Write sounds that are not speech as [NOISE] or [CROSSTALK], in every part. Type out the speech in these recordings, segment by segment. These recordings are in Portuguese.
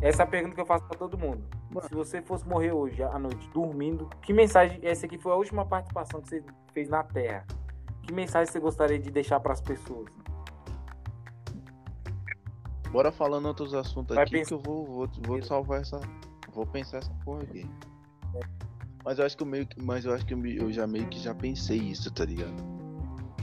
Essa é a pergunta que eu faço pra todo mundo. Se você fosse morrer hoje à noite, dormindo, que mensagem. Essa aqui foi a última participação que você fez na Terra. Que mensagem você gostaria de deixar pras pessoas? Bora falando outros assuntos Vai aqui pensar- que eu vou, vou, vou salvar essa. Vou pensar essa porra aqui. Mas eu acho que eu meio que. Mas eu acho que eu, eu já meio que já pensei isso, tá ligado?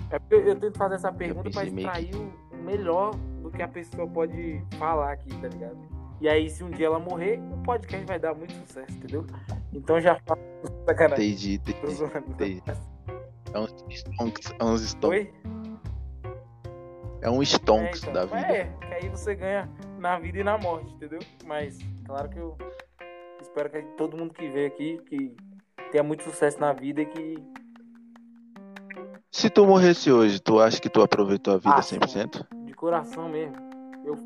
É porque eu, eu tento fazer essa pergunta pra meio que- extrair o melhor do que a pessoa pode falar aqui, tá ligado? E aí, se um dia ela morrer, o podcast vai dar muito sucesso, entendeu? Então já fala. Sacanagem. Entendi, entendi. entendi. É uns stonks, é uns stonks. É um stonks É, então, da vida. É, que aí você ganha na vida e na morte, entendeu? Mas, claro que eu espero que todo mundo que vê aqui que tenha muito sucesso na vida e que. Se tu morresse hoje, tu acha que tu aproveitou a vida Ah, 100%? De coração mesmo. Eu,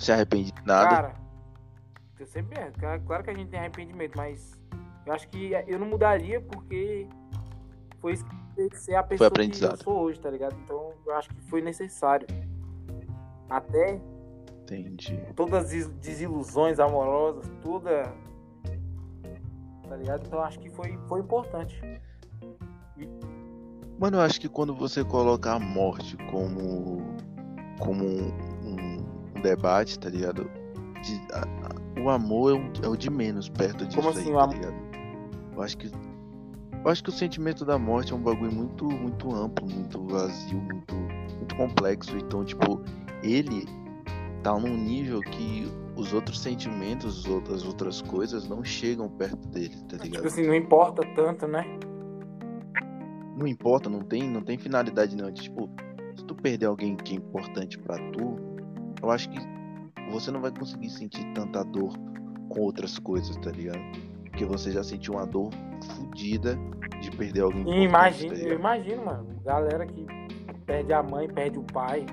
não se arrepende de nada? cara, eu sempre é. Claro que a gente tem arrependimento, mas eu acho que eu não mudaria porque foi isso que tem que ser a pessoa que eu sou hoje, tá ligado? Então eu acho que foi necessário. Até Entendi. todas as des- desilusões amorosas, toda. Tá ligado? Então acho que foi, foi importante. Mano, eu acho que quando você coloca a morte como como debate, tá ligado? De- a- a- o amor é o, é o de menos perto disso Como aí, assim, o tá amor? ligado? Eu acho que eu acho que o sentimento da morte é um bagulho muito muito amplo, muito vazio, muito muito complexo. Então, tipo, ele tá num nível que os outros sentimentos, as outras- as outras coisas não chegam perto dele, tá ligado? Tipo assim, não importa tanto, né? não importa, não tem, não tem finalidade não. Tipo, se tu perder alguém que é importante pra tu, eu acho que você não vai conseguir sentir tanta dor com outras coisas, tá ligado? Porque você já sentiu uma dor fodida de perder alguém E imagino, tá eu imagino, mano, galera que perde a mãe, perde o pai.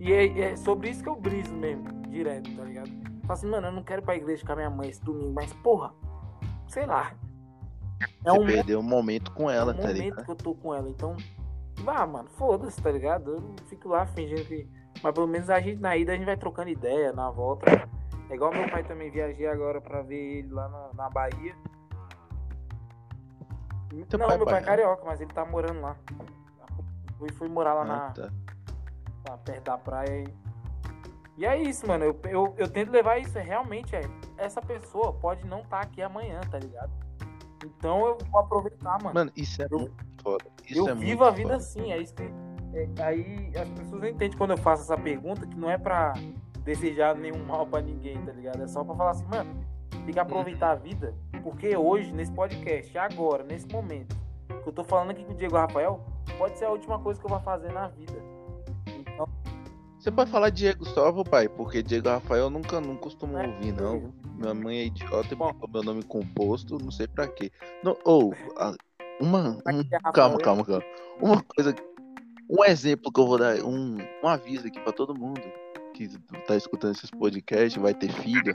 E é, é sobre isso que eu briso mesmo, direto, tá ligado? Falo assim, mano, eu não quero ir pra igreja com a minha mãe esse domingo, mas porra, sei lá. É Você um, perdeu um momento com ela, é um tá momento ligado? que eu tô com ela, então. Vá, mano, foda-se, tá ligado? Eu fico lá fingindo que. Mas pelo menos a gente na ida a gente vai trocando ideia, na volta. É igual meu pai também viajei agora pra ver ele lá na, na Bahia. Não, pai é meu pai é carioca, mas ele tá morando lá. Fui, fui morar lá Ah, na, tá. lá perto da praia. E, é isso, mano. Eu, eu, eu tento levar isso. É, realmente, é, essa pessoa pode não estar aqui amanhã, tá ligado? Então eu vou aproveitar, mano. Mano, isso é Eu- muito foda. Isso eu é vivo a vida foda. assim, é isso que. É- aí as pessoas não entendem quando eu faço essa pergunta que não é pra desejar nenhum mal pra ninguém, tá ligado? É só pra falar assim, mano, tem que aproveitar a vida, porque hoje, nesse podcast, agora, nesse momento, que eu tô falando aqui com o Diego Rafael, pode ser a última coisa que eu vou fazer na vida. Então, Você pode falar Diego só, vô, pai, porque Diego Rafael eu nunca não costumo É, ouvir, não. Minha mãe é idiota e botou meu nome composto, não sei pra quê. Não, ou, a- uma, um- é calma, calma, calma. Uma coisa, um exemplo que eu vou dar, um, um aviso aqui pra todo mundo que tá escutando esses podcasts, vai ter filho.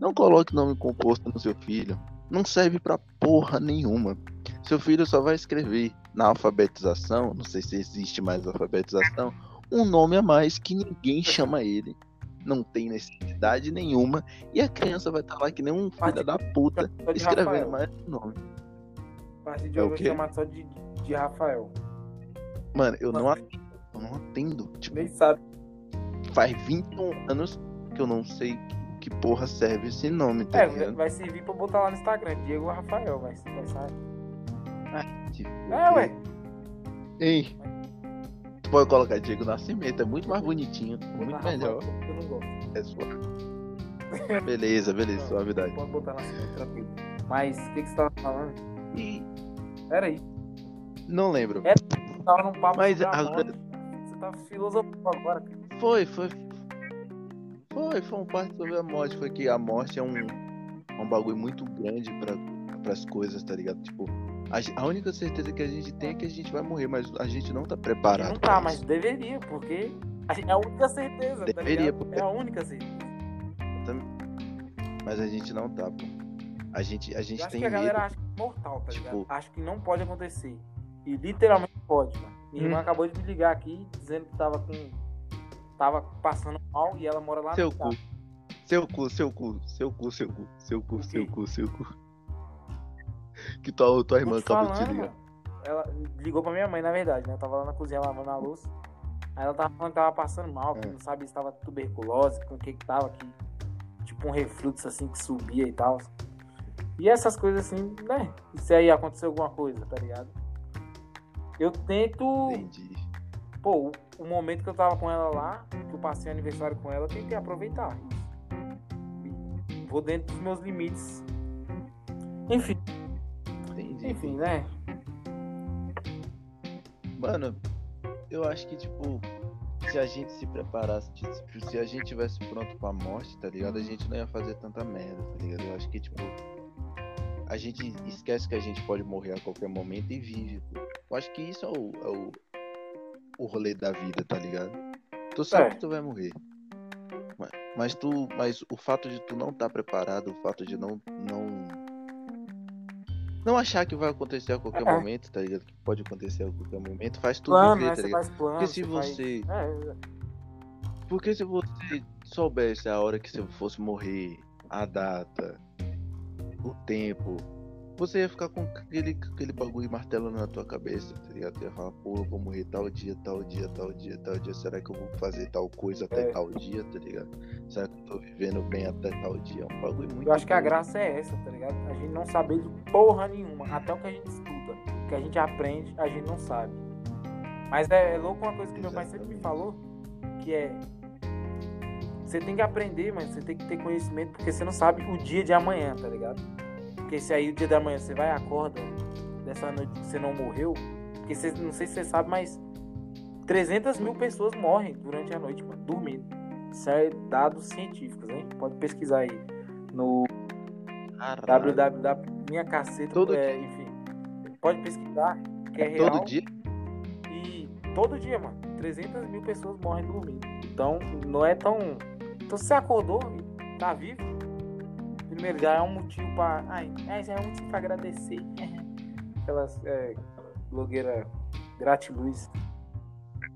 Não coloque nome composto no seu filho. Não serve pra porra nenhuma. Seu filho só vai escrever na alfabetização, não sei se existe mais alfabetização, um nome a mais que ninguém chama ele. Não tem necessidade nenhuma. E a criança vai estar lá que nem um filho da puta, escrevendo Rafael. mais um nome. A partir de É hoje eu vou chamar só de, de Rafael. Mano, eu não atendo. Eu não atendo. Tipo, Nem sabe. faz 21 anos que eu não sei que, porra serve esse nome, tá É, ligado? vai servir pra botar lá no Instagram, Diego Rafael, vai, vai sair. Tipo, É, ué. Ei. Tu pode colocar Diego Nascimento, é muito mais bonitinho, muito melhor. Eu não gosto. É suave. Beleza, beleza, suavidade. Pode botar na cima, tranquilo. Mas o que, que você tava falando? E Era aí. não lembro. É. Tava num papo Mas a. Você tá filosofando agora, cara. Foi, foi. Foi, foi um parte sobre a morte. Foi que a morte é um, é um bagulho muito grande para as coisas, tá ligado? Tipo, a, a única certeza que a gente tem é que a gente vai morrer, mas a gente não tá preparado. Não tá, mas deveria, porque a gente- é a única certeza. tá Deveria, ligado? porque- É a única certeza. Mas a gente não tá, pô. A gente, a gente Eu acho tem que a medo. galera acha que é mortal, tá Tipo- ligado? Acho que não pode acontecer. E literalmente pode, mano. Minha Hum. irmã acabou de me ligar aqui dizendo que tava com. Tava passando mal e ela mora lá Seu no cu. Seu cu, seu cu, seu cu, seu cu, seu cu, seu cu, seu cu. Que tua, tua irmã acabou de te falando, ligar. mano. Ela ligou pra minha mãe, na verdade, né? Eu tava lá na cozinha lavando a louça. Aí ela tava falando que tava passando mal, que É. não sabia se tava tuberculose, com o que que tava, que tipo um refluxo assim que subia e tal. E essas coisas assim, né? E se aí aconteceu alguma coisa, tá ligado? Eu tento. Entendi. Pô, o, momento que eu tava com ela lá, que eu passei aniversário com ela, eu tentei aproveitar vou dentro dos meus limites. Enfim, Entendi. enfim, né? Mano, eu acho que, tipo, se a gente se preparasse, tipo, se a gente tivesse pronto pra morte, tá ligado? A gente não ia fazer tanta merda, tá ligado? Eu acho que, tipo, a gente esquece que a gente pode morrer a qualquer momento e vive, pô. Eu acho que isso é o, é o, o rolê da vida, tá ligado? Tu sabe É. que tu vai morrer. Mas, mas tu, mas o fato de tu não estar preparado, o fato de não, não não achar que vai acontecer a qualquer É. momento, tá ligado? Que pode acontecer a qualquer momento, faz tu Plano, viver, né? tá Você ligado? plano. Porque se faz- você. É, Porque se você soubesse a hora que você fosse morrer, a data, o tempo, você ia ficar com aquele, aquele bagulho martelando na tua cabeça, tá ligado? Você ia falar, pô, eu vou morrer tal dia, tal dia, tal dia, tal dia. Será que eu vou fazer tal coisa até É. tal dia, tá ligado? Será que eu tô vivendo bem até tal dia? É um bagulho muito. eu acho que a graça é essa, tá ligado? A gente não saber de porra nenhuma. Até o que a gente estuda, o que a gente aprende, a gente não sabe. Mas é, é louco uma coisa que meu pai sempre me falou, que é você tem que aprender, mas você tem que ter conhecimento, porque você não sabe o dia de amanhã, tá ligado? Porque se aí o dia de amanhã você vai e acorda dessa noite que você não morreu, porque você, não sei se você sabe, mas 300 mil pessoas morrem durante a noite, mano, dormindo. Isso é dados científicos, hein? Pode pesquisar aí no www minha caceta, Todo é, enfim. Pode pesquisar, que é real. Todo dia? E todo dia, mano, 300 mil pessoas morrem dormindo. Então, não é tão. Então, se você acordou e tá vivo, primeiro já é um motivo pra. Ai, é, já é um motivo pra agradecer. Aquelas é, blogueira gratiluz.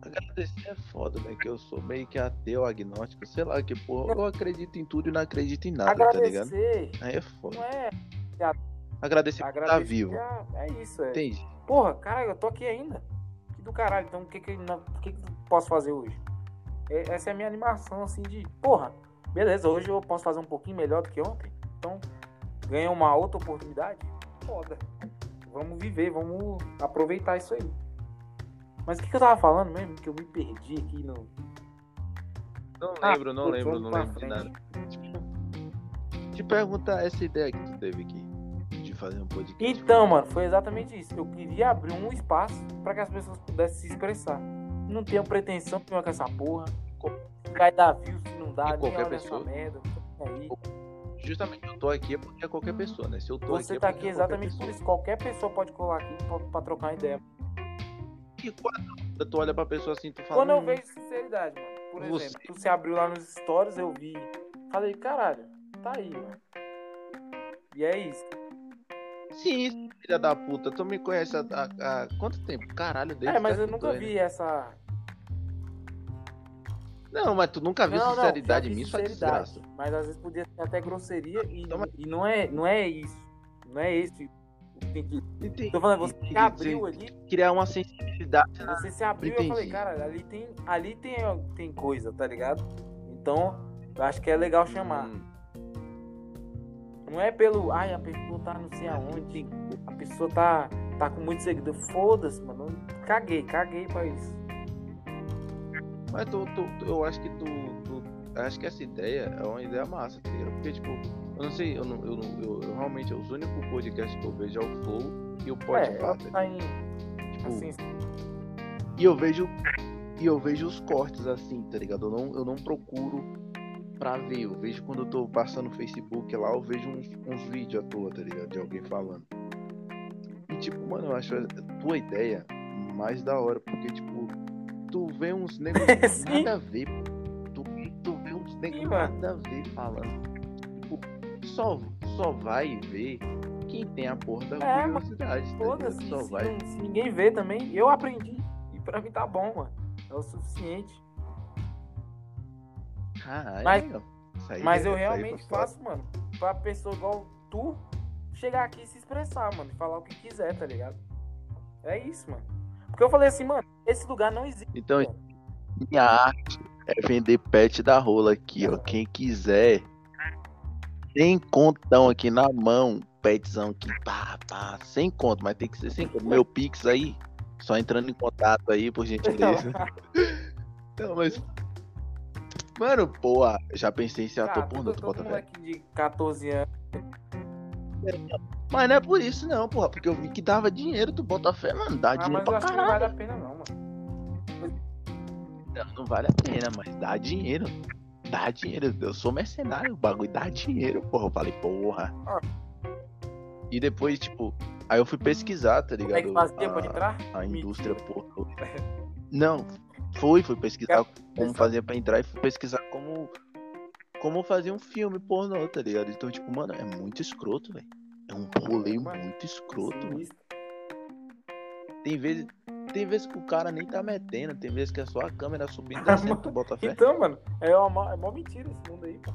Agradecer é foda, né? Que eu sou meio que ateu, agnóstico, sei lá, que porra, eu acredito em tudo e não acredito em nada, tá ligado? Agradecer Aí é foda. não é. Agradecer por estar Agradecer vivo. é, é isso, é. Entende? Porra, caralho, eu tô aqui ainda. Que do caralho, então o que que, não- o que que eu posso fazer hoje? É- essa é a minha animação, assim, de, porra, beleza, hoje eu posso fazer um pouquinho melhor do que ontem. Então, ganhei uma outra oportunidade. Foda. Vamos viver, vamos aproveitar isso aí. Mas o que, que eu tava falando mesmo? Que eu me perdi aqui no. Não Ah, lembro, não putz, lembro, não pra lembro de frente. nada. Tipo, te perguntar essa ideia que tu teve aqui de fazer um podcast. Então, mano, foi exatamente isso. Eu queria abrir um espaço pra que as pessoas pudessem se expressar. Não tenho pretensão nenhuma com essa porra. Se vai dar view, se não dá, E nem qualquer pessoa. essa merda. aí. Justamente eu tô aqui é porque é qualquer pessoa, né? Se eu tô Você aqui tá é aqui é exatamente por isso. Qualquer pessoa pode colar aqui pra, pra trocar uma ideia. E quando tu olha pra pessoa assim, tu fala. Quando eu "Hum, vejo sinceridade, mano. Por Você- exemplo, tu se abriu lá nos stories, eu vi. Falei, caralho, tá aí, mano. E é isso. Sim, filha da puta, tu me conhece há, há- há quanto tempo? Caralho, desde É, mas eu nunca é, vi né? essa. Não, mas tu nunca viu Não, sinceridade sua sinceridade. desgraça. Mas às vezes podia ser até grosseria e, Então, mas- e não, é, não é isso. Não é esse sentido. Entendi. Tô falando, você Entendi. se abriu ali, Criar uma sensibilidade. você se abriu e eu Entendi. falei, cara, ali tem, ali tem, tem coisa, tá ligado? Então, eu acho que é legal chamar. Hum, Não é pelo, ai, a pessoa tá não sei aonde, a pessoa tá, tá com muito seguidor. Foda-se, mano. Caguei, caguei pra isso. Mas tu, tu- eu acho que tu, tu- Acho que essa ideia é uma ideia massa, tá ligado? Porque, tipo, eu não sei, eu, não, eu, não- eu- eu realmente, os únicos podcasts que eu vejo é o Flow e o É, Podpah, ela tá tá em. Tipo, Assim, E eu vejo. E eu vejo os cortes assim, tá ligado? Eu não, eu não procuro pra ver. Eu vejo quando eu tô passando no Facebook lá, eu vejo uns, uns vídeos à toa, tá ligado? De alguém falando. E tipo, mano, eu acho a tua ideia mais da hora, porque, tipo, tu vê uns [LAUGHS] negros nada a ver. Tu, tu vê uns negros Sim, nada a ver falando. Tipo, só, só vai ver quem tem a porra da É, curiosidade, tá? Foda-se, Só se, vai. se ninguém vê também, eu aprendi. E pra mim tá bom, mano. É o suficiente. É Mas- aí Mas é- eu realmente faço, mano, pra pessoa igual tu chegar aqui e se expressar, mano, e falar o que quiser, tá ligado? É isso, mano. Porque eu falei assim, mano, esse lugar não existe. Então, minha arte é vender pet da rola aqui, ó. Quem quiser. Sem contão aqui na mão. Petzão aqui, pá, pá. Sem conto, mas tem que ser sem conto. Meu Pix aí. Só entrando em contato aí, por gentileza. Não, [LAUGHS] mas. Mano, pô, já pensei em ser ator Ah, pornô, todo, tu bota fé. de 14 anos. Mas não é por isso, não, porra. Porque eu vi que dava dinheiro, tu bota fé, mano. Dá Ah, dinheiro mas pra que não caralho. vale a pena, não, mano. Não, não vale a pena, mas dá dinheiro. Dá dinheiro. Eu sou mercenário, o bagulho dá dinheiro, porra. Eu falei, porra. Ah. E depois, tipo, aí eu fui pesquisar, tá Como é que ligado? fazia A, entrar? a indústria pornô. Não, fui, fui pesquisar [LAUGHS] como fazia pra entrar e fui pesquisar como. Como fazer um filme pornô, tá ligado? Então, tipo, mano, é muito escroto, velho. É um rolê muito escroto, mano. Tem vezes. Tem vezes que o cara nem tá metendo, tem vezes que é só a câmera subindo e descendo, tu bota [LAUGHS] fé. Então, mano, é uma é mó mentira esse mundo aí, pô.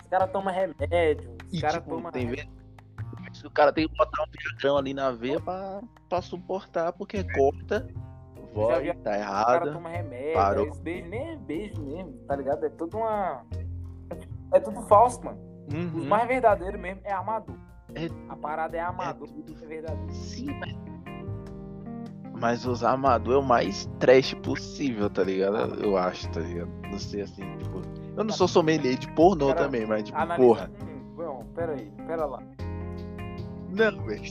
Os caras tomam remédio, os E, caras tipo, tomam. tem vezes o cara tem que botar um viagrão ali na veia pra, pra suportar, porque corta, vi- tá Os caras errado. tomam remédio, parou. aí os beijos nem é beijo mesmo, tá ligado? É tudo uma. É tudo falso, mano. Os Uhum. mais verdadeiros mesmo é amador. É- A parada é amador, tudo- é verdadeiro. Sim, mas... mas usar amador é o mais trash possível, tá ligado? Eu acho, tá ligado? Não sei assim, tipo. Eu não sou sommelier de pornô Cara, também, mas tipo, Analisa. porra. Hum, bom, pera aí, pera lá. Não, velho.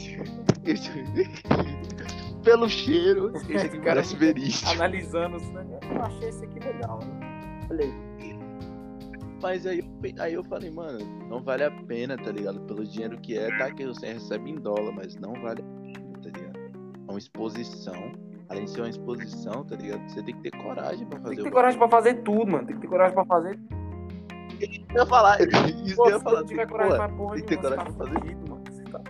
Esse- [LAUGHS] Pelo cheiro, esse aqui parece verídico. Analisando os negócios. Eu achei esse aqui legal, né? Falei, Mas aí, aí eu falei, mano, não vale a pena, tá ligado? Pelo dinheiro que é, tá que você recebe em dólar, mas não vale a pena, tá ligado? É uma exposição. Além de ser uma exposição, tá ligado? Você tem que ter coragem pra fazer tem que ter o coragem pra fazer tudo, mano. Tem que ter coragem pra fazer bagulho. Eu ia falar, [LAUGHS] isso Pô, que eu ia se falar. tiver coragem porra, pra porra tem que ter coragem tá pra fazer. fudido, mano. Você tá...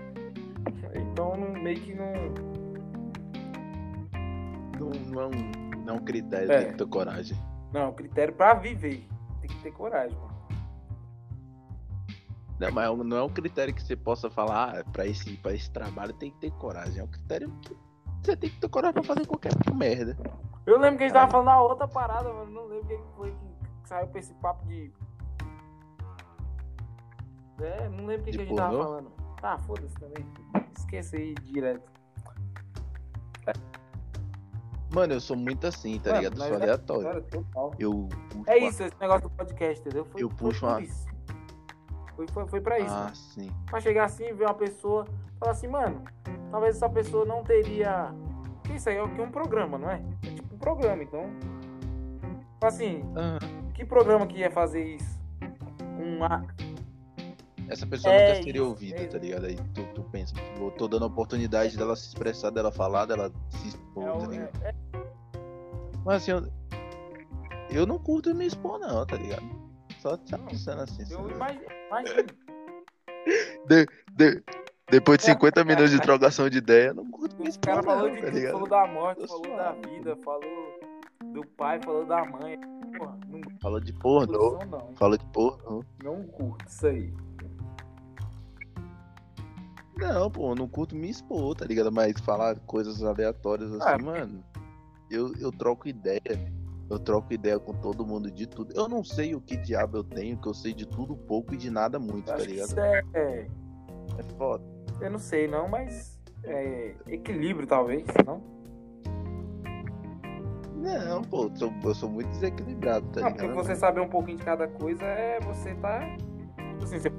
Então, não, meio que não... não, não é um, não é um critério, É. tem que ter coragem. Não, critério pra viver. Tem que ter coragem, mano. Não, mas é não é um critério que você possa falar, ah, pra esse, pra esse trabalho tem que ter coragem. É um critério que você tem que ter coragem pra fazer qualquer merda. Eu lembro que a gente tava falando na outra parada, mano. Não lembro quem foi que saiu pra esse papo de. É, não lembro o que, que a gente tava pornô? falando. Ah, foda-se também. Esquece aí direto. Mano, eu sou muito assim, tá Mano, ligado? Eu sou aleatório. Cara. Eu. É isso, esse negócio do podcast, entendeu? Foi, Eu foi puxo por uma- isso. Foi, foi, foi pra isso. Ah, mano. sim. Pra chegar assim, ver uma pessoa, falar assim, mano, talvez essa pessoa não teria. Isso aí é o que um programa, não é? É tipo um programa, então. Assim, Ah, que programa que ia fazer isso? Um a- essa pessoa É nunca seria isso, ouvida, é tá ligado? Aí tu, tu pensa, tipo, eu tô dando a oportunidade dela se expressar, dela falar, dela se expor, é tá ligado? é- é- Mas assim, eu, eu não curto me expor, não, tá ligado? Só te Não, avisando assim. eu sabe? imagino, imagino. De- depois de 50 minutos de trocação de ideia, eu não curto me O expor, cara não, falou de tá tudo, ligado? falou da morte, falou da vida, falou do pai, falou da mãe. Porra, não Fala de isso não. fala de pornô. Não curto isso aí. Não, pô, não curto me expor, tá ligado? Mas falar coisas aleatórias assim, Ah. mano, eu, eu troco ideia. Eu troco ideia com todo mundo de tudo. Eu não sei o que diabo eu tenho, que eu sei de tudo pouco e de nada muito, Eu tá ligado? isso é, é- É foda. Eu não sei não, mas é equilíbrio talvez, não? Não, pô, eu sou, eu sou muito desequilibrado, tá Não, porque ligado? você saber um pouquinho de cada coisa é você tá. Tipo assim, você.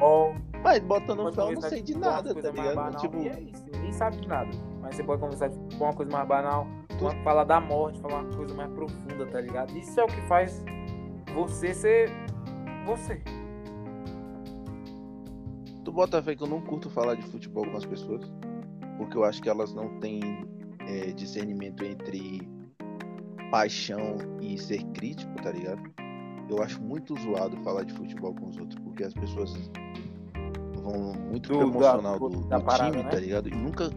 Ó, Mas botando fé, eu não sei de nada, tá ligado? banal, Tipo, é isso, ninguém sabe de nada. Mas você pode conversar com uma coisa mais banal, uma- falar da morte, falar uma coisa mais profunda, tá ligado? Isso é o que faz você ser você. tu bota fé que eu não curto falar de futebol com as pessoas, porque eu acho que elas não têm é, discernimento entre paixão e ser crítico, tá ligado? Eu acho muito zoado falar de futebol com os outros, porque as pessoas vão muito Do- emocional do, do parada, time, né? tá ligado? E nunca,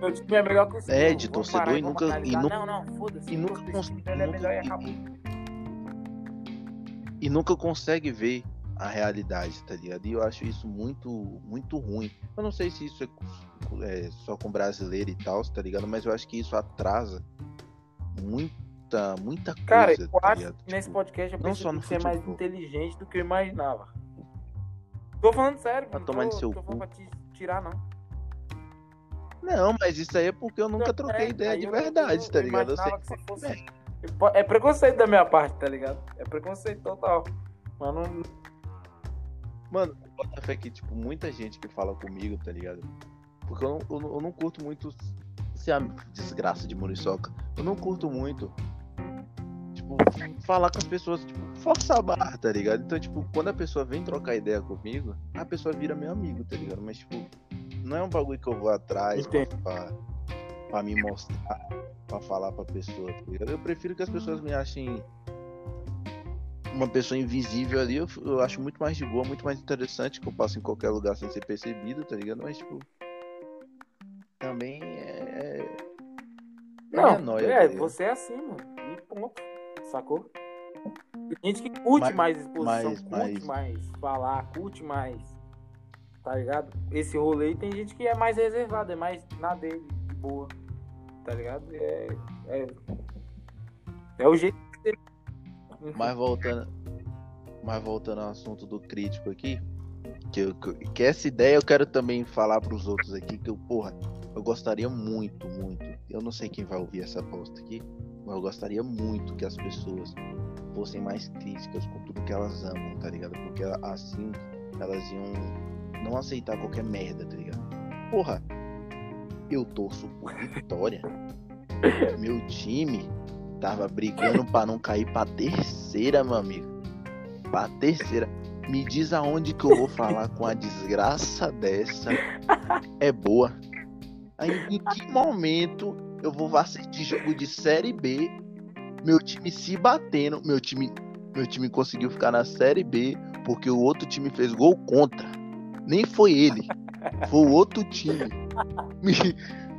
Meu time é melhor que o seu. É, de vamos torcedor parar e nunca- e analisar. nu- Não, não, foda-se. e nunca foda-se, cons- esse time, Ele é nunca- e e- e nunca consegue ver a realidade, tá ligado? E eu acho isso muito, muito ruim. Eu não sei se isso é, é só com brasileiro e tal, tá ligado? Mas eu acho que isso atrasa muita, muita coisa. Cara, eu tá acho ligado? que nesse Tipo, podcast eu não só no ser mais inteligente do que eu imaginava. Tô falando sério, Vai não tô, seu tô falando cu. pra te tirar, não. Não, mas isso aí é porque eu nunca troquei É, ideia de verdade, eu- tá eu ligado? Eu sei que você fosse... É preconceito da minha parte, tá ligado? É preconceito total. Mas não... Mano, bota fé que, tipo, muita gente que fala comigo, tá ligado? Porque eu não, eu eu não curto muito ser a desgraça de muriçoca. Eu não curto muito, tipo, falar com as pessoas, tipo, forçar a barra, tá ligado? Então, tipo, quando a pessoa vem trocar ideia comigo, a pessoa vira meu amigo, tá ligado? Mas, tipo, não é um bagulho que eu vou atrás pra, pra, pra me mostrar, pra falar pra pessoa, tá ligado? Eu prefiro que as pessoas me achem uma pessoa invisível ali, eu, eu acho muito mais de boa, muito mais interessante que eu passo em qualquer lugar sem ser percebido, tá ligado? Mas, tipo, também é. é Não, nóia, é, tá você é assim, mano. E ponto. Sacou? Tem gente que curte Mas- mais exposição, mas- curte mas- mais falar, curte mais. Tá ligado? Esse rolê tem gente que é mais reservado, é mais na dele, de boa. Tá ligado? É. É, é o jeito que você. Mas voltando, mas voltando ao assunto do crítico aqui, que, eu- que, essa ideia eu quero também falar pros outros aqui, que eu, porra, eu gostaria muito, muito. Eu não sei quem vai ouvir essa posta aqui, mas eu gostaria muito que as pessoas fossem mais críticas com tudo que elas amam, tá ligado? Porque assim elas iam não aceitar qualquer merda, tá ligado? Porra, eu torço por vitória. [LAUGHS] Meu time tava brigando pra não cair pra terceira, meu amigo. Pra terceira. Me diz aonde que eu vou falar com a desgraça dessa é boa. Aí, em que momento eu vou assistir jogo de série B, meu time se batendo, meu time, meu time conseguiu ficar na série B porque o outro time fez gol contra. Nem foi ele, foi o outro time. Me,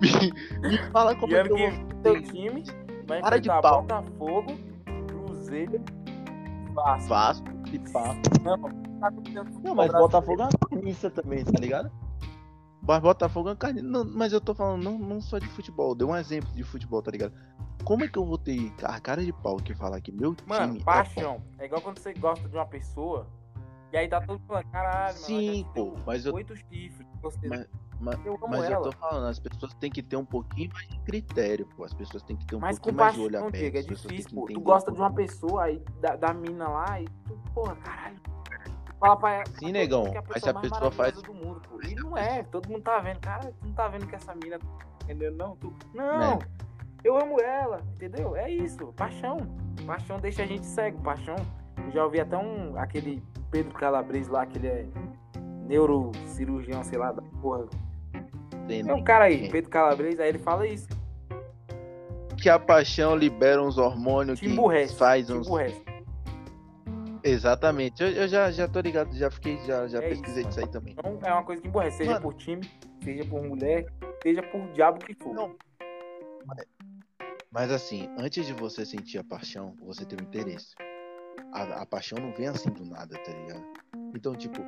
me, me fala como E é que eu vou teu time vai Cara de pau. Botafogo, Cruzeiro, Vasco. Vasco e pá. Não, tá Não, mas Botafogo é uma carniça também, tá ligado? Mas Botafogo é uma carniça. Não, mas eu tô falando não, não só de futebol. Deu um exemplo de futebol, tá ligado? Como é que eu vou ter a cara de pau que falar que meu Mano, time. é paixão. É igual quando você gosta de uma pessoa e aí tá todo mundo falando, caralho, mano, Sim, te pô, mas eu- oito chifres. Mas- mas- eu Mas eu tô falando, as pessoas têm que ter um pouquinho mais de critério, pô. As pessoas têm que ter um Mas pouquinho mais de olho aberto. Diego, é pessoas têm difícil, pô. Tu gosta de uma pessoa aí, da, da mina lá, e tu, porra, caralho. Fala pra ela. Sim, negão, é mas se a pessoa faz- do mundo, pô. E não é, todo mundo tá vendo. Cara, tu não tá vendo que essa mina. Entendeu? Não, tu. Não! Né? Eu amo ela, entendeu? É isso, paixão. Paixão deixa a gente cego, paixão. Eu já ouvi até um. aquele Pedro Calabrese lá, que ele é neurocirurgião, sei lá, da porra. É um cara aí, Pedro Calabrese, aí ele fala isso. Que a paixão libera uns hormônios que faz uns. Exatamente. Eu, eu já, já tô ligado, já fiquei, já, já É pesquisei isso, disso aí também. Então é uma coisa que emborrece, seja Mano. por time, seja por mulher, seja por diabo que for. Não. Mas assim, antes de você sentir a paixão, você tem o interesse. A, a paixão não vem assim do nada, tá ligado? Então, tipo,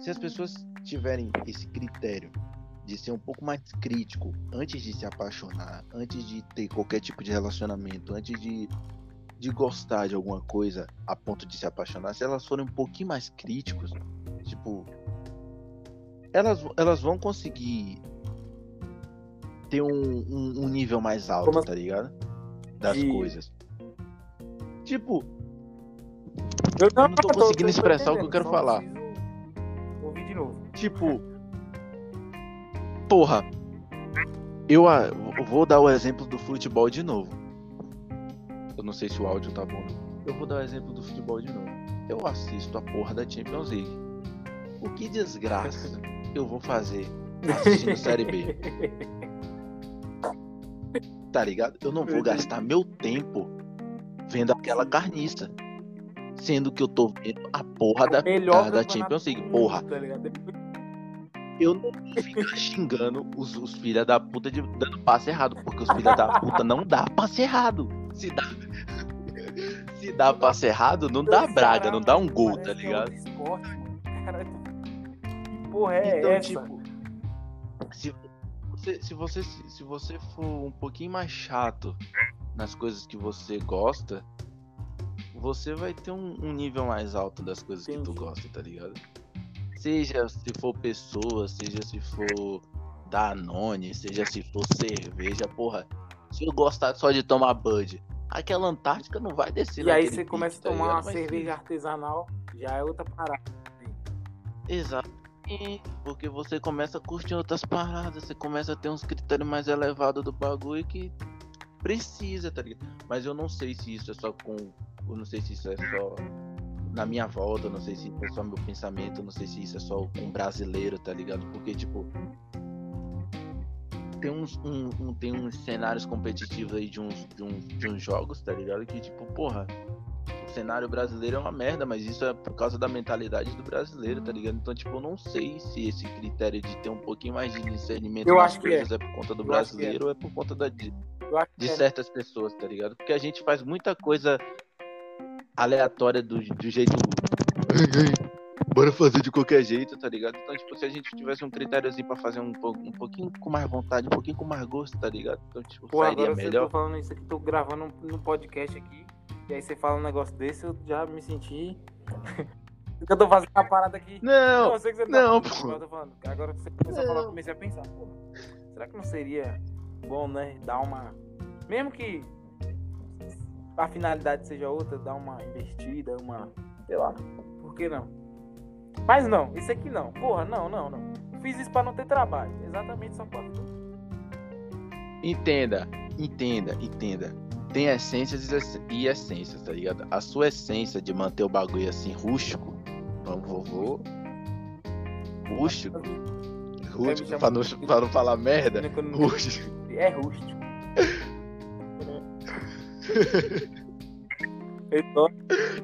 se as pessoas tiverem esse critério de ser um pouco mais crítico antes de se apaixonar, antes de ter qualquer tipo de relacionamento, antes de, de gostar de alguma coisa a ponto de se apaixonar, se elas forem um pouquinho mais críticos, tipo, elas, elas vão conseguir ter um, um, um nível mais alto, Como tá ligado? Das De- coisas. Tipo, Eu não tô conseguindo expressar o que eu quero falar. Ouvir de novo. Tipo, porra, eu ah, eu vou dar o exemplo do futebol de novo. Eu não sei se o áudio tá bom. Eu vou dar o exemplo do futebol de novo. Eu assisto a porra da Champions League. O que desgraça eu vou fazer assistindo [LAUGHS] Série B? Tá ligado? Eu não vou gastar meu tempo vendo aquela carniça. Sendo que eu tô vendo a porra da, Melhor da, Champions League. Porra, Tá ligado? Depois- eu não vou ficar [LAUGHS] xingando os, os filha da puta de dando passe errado, porque os filha da puta não dá passe errado. Se dá. [LAUGHS] Se dá passe errado, não dá braga, não dá um gol, tá ligado? Cara, que porra é Então, essa? tipo, se você, se você se você for um pouquinho mais chato nas coisas que você gosta, você vai ter um, um nível mais alto das coisas que tu Entendi. gosta, tá ligado? Seja se for pessoa, seja se for Danone, seja se for cerveja, porra. Se eu gostar só de tomar Bud, aquela Antártica não vai descer E aí você pique, começa a tá tomar uma Vai cerveja ser- artesanal, já é outra parada. Exato. Porque você começa a curtir outras paradas, você começa a ter uns critérios mais elevados do bagulho que precisa, tá ligado? Mas eu não sei se isso é só com. Eu não sei se isso é só na minha volta, não sei se isso é só meu pensamento, não sei se isso é só com brasileiro, tá ligado? Porque, tipo. Tem uns, um, um- tem uns cenários competitivos aí de uns, de, uns, de uns jogos, tá ligado? Que, tipo, porra, o cenário brasileiro é uma merda, mas isso é por causa da mentalidade do brasileiro, tá ligado? Então, tipo, eu não sei se esse critério de ter um pouquinho mais de discernimento Eu nas acho que coisas é. por conta do Eu é. brasileiro ou é por conta da, de, é- certas pessoas, tá ligado? Porque a gente faz muita coisa aleatória do, do jeito. Bora fazer de qualquer jeito, tá ligado? Então, tipo, se a gente tivesse um critériozinho pra fazer um, um pouquinho com mais vontade, um pouquinho com mais gosto, tá ligado? Então, tipo, Pô, sairia agora melhor. tô falando isso aqui, tô gravando um, um podcast aqui, e aí você fala um negócio desse, eu já me senti. [LAUGHS] Eu tô fazendo uma parada aqui. Não, eu sei que você não, tá falando, pô. eu tô falando. Agora que você começou a falar, eu Não. comecei a pensar, pô, será que não seria bom, né? Dar uma. Mesmo que a finalidade seja outra, dar uma investida, uma. Sei lá. Por que não? Mas não, isso aqui não. Porra, não, não, não. Fiz isso pra não ter trabalho. Exatamente só pra. Entenda, entenda, entenda. Tem essências e ess- essências, tá ligado? A sua essência de manter o bagulho assim rústico, vamos vovô. Rústico, rústico, pra não, pra não falar merda, rústico. É rústico. [LAUGHS]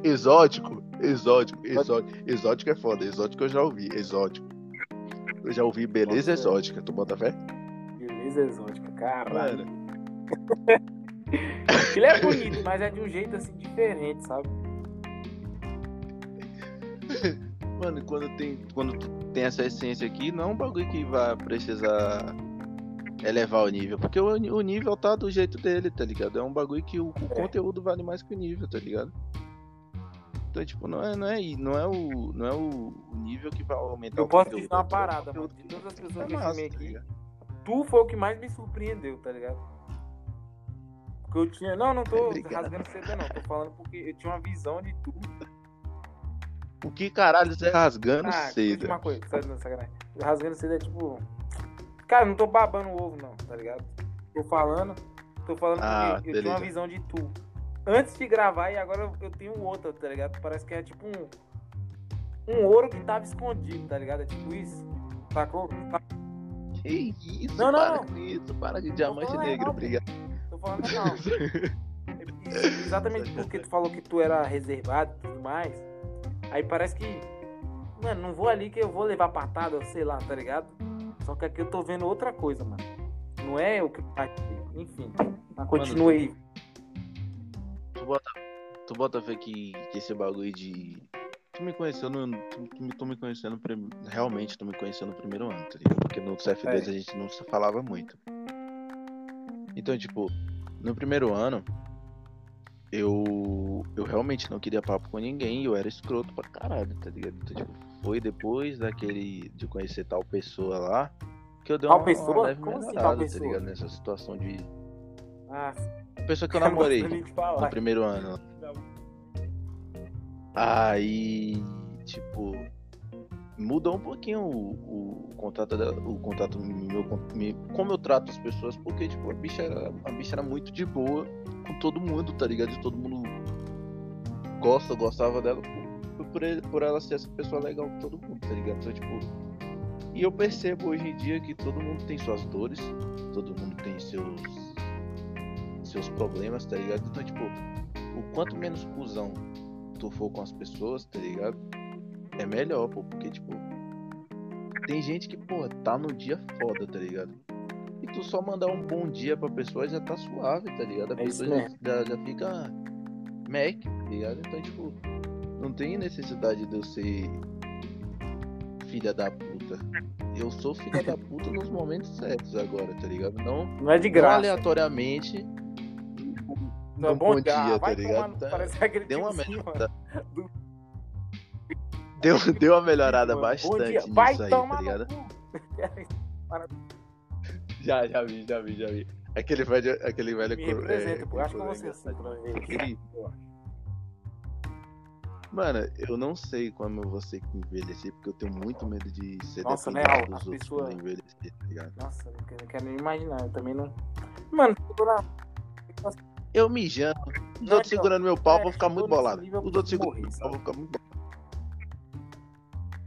Exótico, exótico, exótico. Exótico é foda, exótico eu já ouvi, exótico. Eu já ouvi beleza Nossa, exótica, tu bota fé? beleza exótica, caralho. Ele [LAUGHS] é bonito, mas é de um jeito assim diferente, sabe? [LAUGHS] Mano, quando tem, quando tem essa essência aqui, não é um bagulho que vai precisar elevar o nível, porque o, o nível tá do jeito dele, tá ligado? É um bagulho que o, o É. conteúdo vale mais que o nível, tá ligado? Então, tipo, não é, não é, não é, o, não é o, nível que vai aumentar Eu o posso conteúdo. dizer uma é parada, mano. De todas as que pessoas é que eu massa, tá aqui, ligado? tu foi o que mais me surpreendeu, tá ligado? Porque eu tinha. Não, não tô Obrigado. rasgando seda, não. Tô falando porque eu tinha uma visão de tu. O que caralho você rasgando Ah, seda? última coisa, sabe, não, sacanagem. Rasgando seda é tipo. Cara, não tô babando o ovo, não, tá ligado? Tô falando. Tô falando Ah, porque eu tinha uma beleza. visão de tu. Antes de gravar e agora eu tenho outra, tá ligado? Parece que é tipo um. Um ouro que tava escondido, tá ligado? É tipo isso. Sacou? Tá- Que isso, Não, não, para não. com isso, para de diamante falando negro, obrigado. Tô falando não. [LAUGHS] Exatamente porque tu falou que tu era reservado e tudo mais. Aí parece que. Mano, não vou ali que eu vou levar patada, sei lá, tá ligado? Só que aqui eu tô vendo outra coisa, mano. Não é o que. Enfim. Mas continua aí. Tu bota, tu bota fé que, que esse bagulho de. Tu me conheceu no. Tu, tu, tu me conheceu no prim- Realmente, tu me conheceu no primeiro ano, tá ligado? Porque no CF2 É. a gente não se falava muito. Então, tipo, no primeiro ano, eu. Eu realmente não queria papo com ninguém eu era escroto pra caralho, tá ligado? Então, tipo, foi depois daquele. de conhecer tal pessoa lá. Que eu dei Tal uma, pessoa? uma leve Como assim, melhorada, tá pessoa? ligado? Nessa situação de. Ah, pessoa que eu [LAUGHS] gosto namorei no primeiro ano. Aí, tipo, mudou um pouquinho o, o contato da, o contato meu com- me- como eu trato as pessoas, porque tipo, a bicha era, a bicha era muito de boa com todo mundo, tá ligado? E todo mundo gosta, gostava dela por, ele- por ela ser essa pessoa legal com todo mundo, tá ligado? Então, tipo, e eu percebo hoje em dia que todo mundo tem suas dores, todo mundo tem seus seus problemas, tá ligado? Então, tipo, o quanto menos cuzão tu for com as pessoas, tá ligado? É melhor, pô, porque, tipo, tem gente que, pô, tá no dia foda, tá ligado? E tu só mandar um bom dia pra pessoa já tá suave, tá ligado? A É pessoa já, já, já fica. Mac, tá ligado? Então, tipo, não tem necessidade de eu ser filha da puta. Eu sou filha da [LAUGHS] puta nos momentos certos agora, tá ligado? Não, Não é de não graça. aleatoriamente. Não, num bom dia, dia, tá tomar ligado? no- Tá- Deu uma melhorada. [LAUGHS] Deu, deu uma melhorada Mano, bom bastante nisso vai aí, tá tomar ligado? [LAUGHS] Já, já vi, já vi, já vi. Aquele velho. Aquele velho Me representa, é, pô. Acho que cro- você assim, engraçado. pra. Aquele- Eu acho. Mano, eu não sei como eu vou ser que envelhecer, porque eu tenho muito medo de ser Nossa, né, Al? dos A outros pessoa- eu envelhecer, tá ligado? Nossa, quero, não quero nem imaginar. Eu também não. Mano, na- Eu mijando, os outros então, segurando meu pau, é, eu vou ficar tô muito bolado. eu Os outros segurando meu pau, eu vou ficar muito bolado.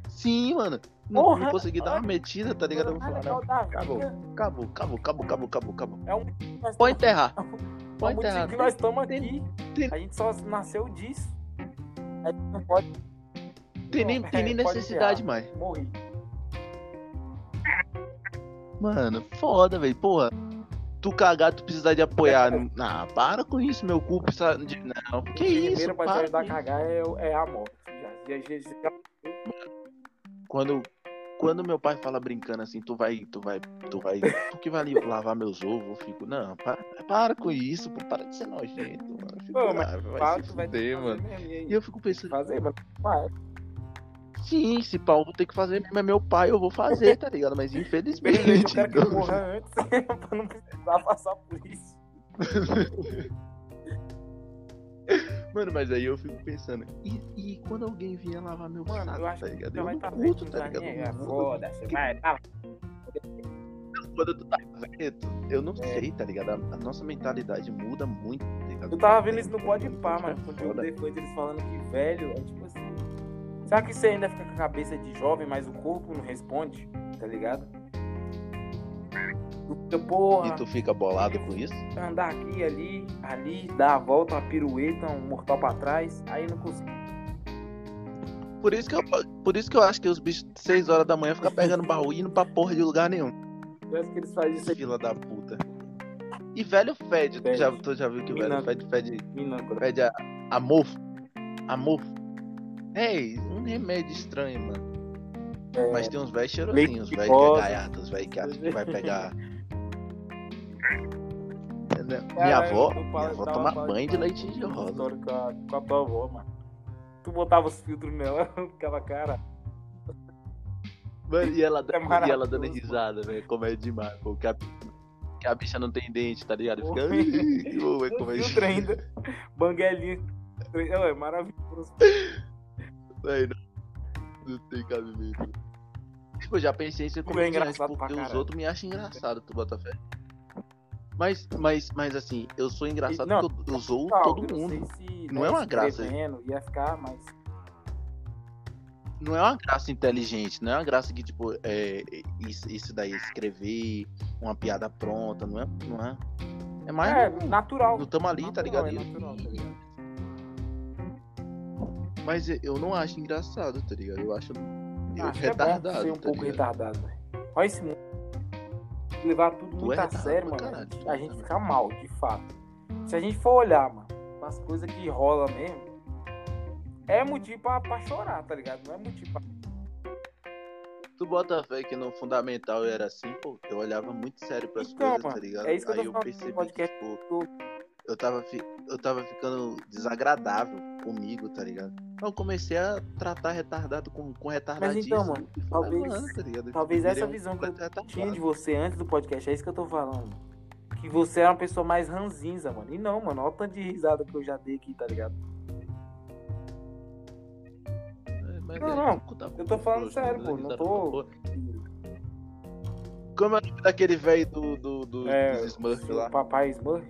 Sim, mano. Não, Porra, não consegui dar uma metida, tá ligado? Eu vou falar, não. Acabou. Acabou, acabou, acabou, acabou, acabou, acabou. É um. Pode enterrar. É Pode enterrar. que nós estamos [LAUGHS] Tem- aqui. A gente só nasceu disso. A gente não pode Tem nem, tem nem necessidade mais. morrer. Mano, foda, velho. Porra. Tu cagar, tu precisar de apoiar. [LAUGHS] Ah, para com isso, meu cu precisa de. Não, que o isso? primeiro pra te ajudar a cagar é, o- é a morte. Já, já, já, já- Quando, quando meu pai fala brincando assim, tu vai, tu vai, tu vai, tu que vai lavar meus ovos, eu fico, não, para, para com isso, pô, para de ser nojento, mano. Eu fico, Pô, mas ah, vai se vai ter que fuder, fazer mano. mesmo, e? E eu fico pensando, Fazer, mano. Vai. sim, esse pau vou ter que fazer mesmo, é meu pai, eu vou fazer, tá ligado? Mas Felizmente, infelizmente. [LAUGHS] eu quero que eu [LAUGHS] morra antes [LAUGHS] pra não precisar passar por isso. [LAUGHS] Mano, mas aí eu fico pensando, e, e quando alguém vier lavar meu Mano, saco, eu acho tá que ligado? já Eu vai não curto, tá ligado? É, foda-se, vai. Quando tu tá tu- eu não É. sei, tá ligado? A, a nossa mentalidade muda muito, tá ligado? Eu tava vendo isso no Pode Pá, é mano. Foda. Defante, eles falando que velho é tipo assim. Será que você ainda fica com a cabeça de jovem, mas o corpo não responde? Tá ligado? Tu porra, E tu fica bolado com isso? andar aqui, ali, ali, dar a volta, uma pirueta, um mortal pra trás, aí não consigo. Por isso que eu, por isso que eu acho que os bichos de 6 horas da manhã ficam pegando baú e indo pra porra de lugar nenhum. Parece que eles fazem isso aqui. Fila da puta. E velho fede. Tu Fede. já, tu já viu que o velho fede, fede, Minâncora. fede a, a mofo? A mofo. Ei, um remédio estranho, mano. É, Mas tem uns velhos cheirosinhos, que velho que é gaiato, os velhos que acha que vai pegar. Minha avó, minha avó toma banho de leite de rosa. Com a, com a tua avó, mano. Tu botava os filtros nela, [LAUGHS] ficava cara. Mano, e ela, É e ela dando risada, velho. Como é demais, pô. Que a, que a bicha não tem dente, tá ligado? Fica. Oi. "Ih, [LAUGHS] ô, vai Um comer filtro ainda. Banguelinha. É maravilhoso. Véi, não, não tem cabimento. Tipo, eu já pensei em ser é comediante, engraçado porque os outros me acham engraçado, tu bota fé. Mas, mas, mas assim, eu sou engraçado Não, porque eu, eu zoo Tal, todo eu mundo. Não, sei se, Não né, é uma graça. Ia ficar, mas. Não é uma graça inteligente, não é uma graça que, tipo, é, isso, isso daí, escrever uma piada pronta, não é. Não é, é mais. É, no- natural. Não tamo ali, tá Natural, ligado? é natural, tá ligado? Mas eu não acho engraçado, tá ligado? Eu acho eu Acho é retardado. ser um tá pouco ligado? retardado, velho. Olha esse mundo. Levar tudo Tu muito é a sério, mano. caralho, a gente também. fica mal, de fato. Se a gente for olhar, mano, as coisas que rola mesmo, é motivo pra, pra chorar, tá ligado? Não é motivo pra. Tu bota fé que no fundamental eu era assim, pô, eu olhava muito sério pras Então, coisas, mano, tá ligado? é isso que eu tô Aí eu falando no percebi que, tipo, eu tava, eu tava ficando desagradável comigo, tá ligado? Então eu comecei a tratar retardado com, com retardadíssimo. então, mano, talvez- levando, tá ligado? talvez essa um visão que eu completo Tinha de retardado. você antes do podcast, é isso que eu tô falando. Que você é uma pessoa mais ranzinza, mano. E não, mano, olha o tanto de risada que eu já dei aqui, tá ligado? É, mas Não, é, não, da eu tô falando sério, pô, não tô-. Como é o nome daquele velho do, do, do, É, dos Smurfs seu lá? papai Smurf.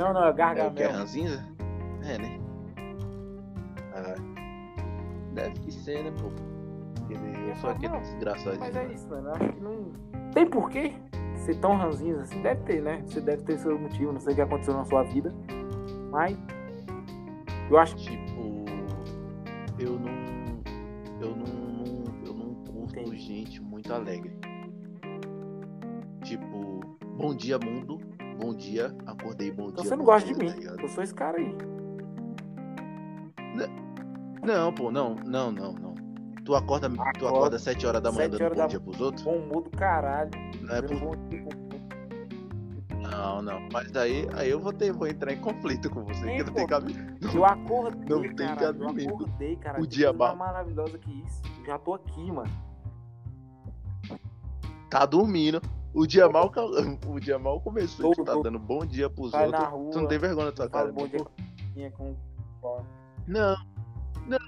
Não, não, é É o que é Gargamel. ranzinza? É, né? Ah, deve que ser, né, pô? Ele, eu sou aquele Não, desgraçadinho. Mas é né? isso, mano. Acho que não. Tem porquê ser tão ranzinza assim? Deve ter, né? Você deve ter seu motivo, não sei o que aconteceu na sua vida. Mas. Eu acho que. Tipo, eu não. Eu não. não- eu não curto Entendi. gente muito alegre. Tipo, bom dia mundo, bom dia, acordei bom Então dia. você não gosta dia, de mim. tá eu sou esse cara aí. Não, pô, não, não, não, não. Tu acorda, tu Acordo. acorda às 7 horas da manhã dando bom da- dia pros outros? Bom humor do caralho. Não é por... Não, não. Mas daí aí eu vou, ter, vou entrar em conflito com você, Sim, que não pô. tem cabe. Eu acordei, Não tem cara. Eu cabimento. acordei, cara. O dia mais maravilhosa que isso. Eu já tô aqui, mano. Tá dormindo. O dia mal, [LAUGHS] o dia mal começou, tu tá dando bom dia pros Sai outros. rua. Tu não tem vergonha na tua cara. Bom né, dia com Não, não.